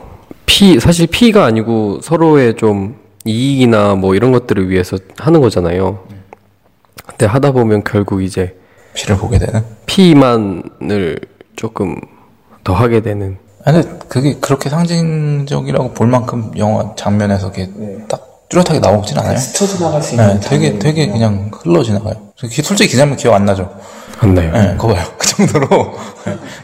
피, 사실 피가 아니고 서로의 좀 이익이나 뭐 이런 것들을 위해서 하는 거잖아요. 근데 하다 보면 결국 이제 피를 보게 되는? 피만을 조금 더 하게 되는. 아니, 근데 그게 그렇게 상징적이라고 볼 만큼 영화 장면에서 이렇게 딱 뚜렷하게 나오진 않아요. 스쳐 지나갈 수 네, 되게, 되게 그냥 흘러 지나가요. 솔직히 그 장면 기억 안 나죠? 안 나요. 네, 그거 봐요. <laughs> 그 정도로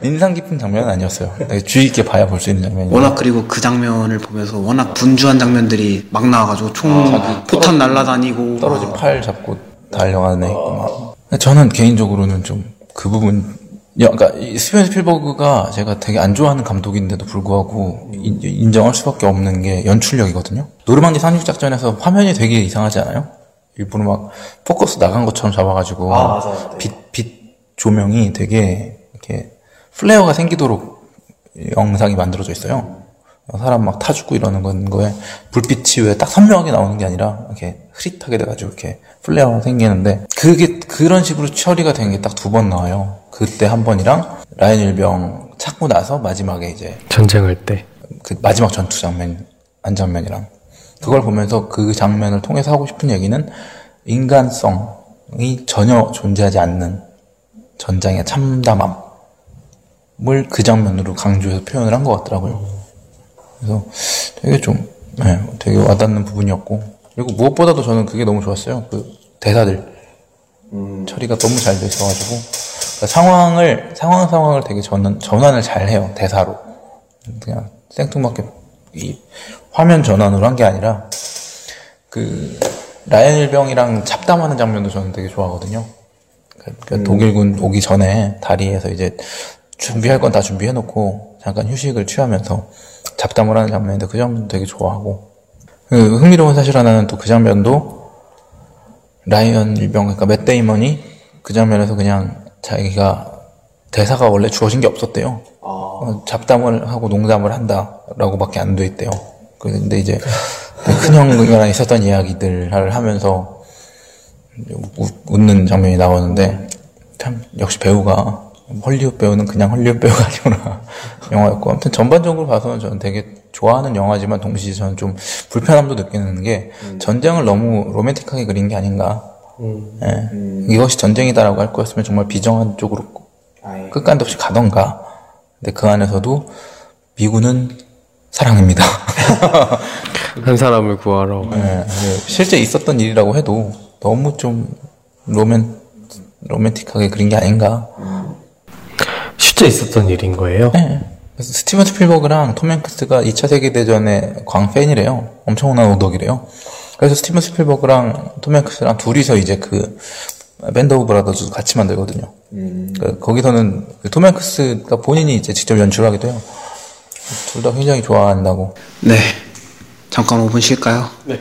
인상 깊은 장면은 아니었어요. 되게 주의 깊게 봐야 볼 수 있는 장면이에요. 워낙 그리고 그 장면을 보면서 워낙 분주한 장면들이 막 나와가지고 총 포탄 날라다니고 떨어진 팔 잡고 달려가는 애 있고 막. 저는 개인적으로는 좀 그 부분, 야, 그러니까 이 스티븐 스필버그가 제가 되게 안 좋아하는 감독인데도 불구하고 인- 인정할 수밖에 없는 게 연출력이거든요. 노르망디 상륙 작전에서 화면이 되게 이상하지 않아요? 일부러 막 포커스 나간 것처럼 잡아가지고 빛, 빛 조명이 되게 이렇게 플레어가 생기도록 영상이 만들어져 있어요. 사람 막 타 죽고 이러는 건 거에 불빛이 왜 딱 선명하게 나오는 게 아니라 이렇게 흐릿하게 돼가지고 이렇게 플레어가 생기는데 그게 그런 식으로 처리가 된 게 딱 두 번 나와요. 그때 한 번이랑 라이언 일병 찾고 나서 마지막에 이제 전쟁할 때. 그 마지막 전투 장면 안 장면이랑 그걸 보면서 그 장면을 통해서 하고 싶은 얘기는 인간성이 전혀 존재하지 않는 전장의 참담함을 그 장면으로 강조해서 표현을 한 것 같더라고요. 그래서 되게 좀 네, 되게 와닿는 부분이었고 그리고 무엇보다도 저는 그게 너무 좋았어요. 그 대사들 처리가 너무 잘 돼 있어가지고 그러니까 상황을 상황 상황을 되게 전환 전환을 잘 해요 대사로 그냥 생뚱맞게 이 화면 전환으로 한 게 아니라 그 라이언 일병이랑 잡담하는 장면도 저는 되게 좋아하거든요. 그 독일군 오기 전에 다리에서 이제 준비할 건 다 준비해놓고 잠깐 휴식을 취하면서 잡담을 하는 장면인데 그 장면도 되게 좋아하고 그 흥미로운 사실 하나는 또 그 장면도 라이언 일병 그러니까 맷 데이먼이 그 장면에서 그냥 자기가 대사가 원래 주어진 게 없었대요. 어, 잡담을 하고 농담을 한다라고밖에 안 돼 있대요. 근데 이제 큰 형이랑 있었던 이야기들을 하면서 우- 웃는 장면이 나오는데 참 역시 배우가 헐리우드 배우는 그냥 헐리우드 배우가 아니구나. <laughs> 영화였고 아무튼 전반적으로 봐서는 저는 되게 좋아하는 영화지만 동시에 저는 좀 불편함도 느끼는 게 전쟁을 너무 로맨틱하게 그린 게 아닌가. 예. 이것이 전쟁이다라고 할 거였으면 정말 비정한 쪽으로 끝간도 없이 가던가. 근데 그 안에서도 미군은 사랑입니다. <laughs> 한 사람을 구하러. 예, 네, 실제 있었던 일이라고 해도 너무 좀 로맨 로맨틱하게 그린 게 아닌가. 실제 있었던 일인 거예요? 네. 그래서 스티븐 스필버그랑 톰 행크스가 2차 세계 대전의 광팬이래요. 엄청난 오덕이래요. 그래서 스티븐 스필버그랑 톰 행크스랑 둘이서 이제 그 밴드 오브 브라더즈 같이 만들거든요. 그러니까 거기서는 그톰 행크스가 본인이 이제 직접 연출하기도 해요. 둘 다 굉장히 좋아한다고. 네. 잠깐 5분 쉴까요? 네.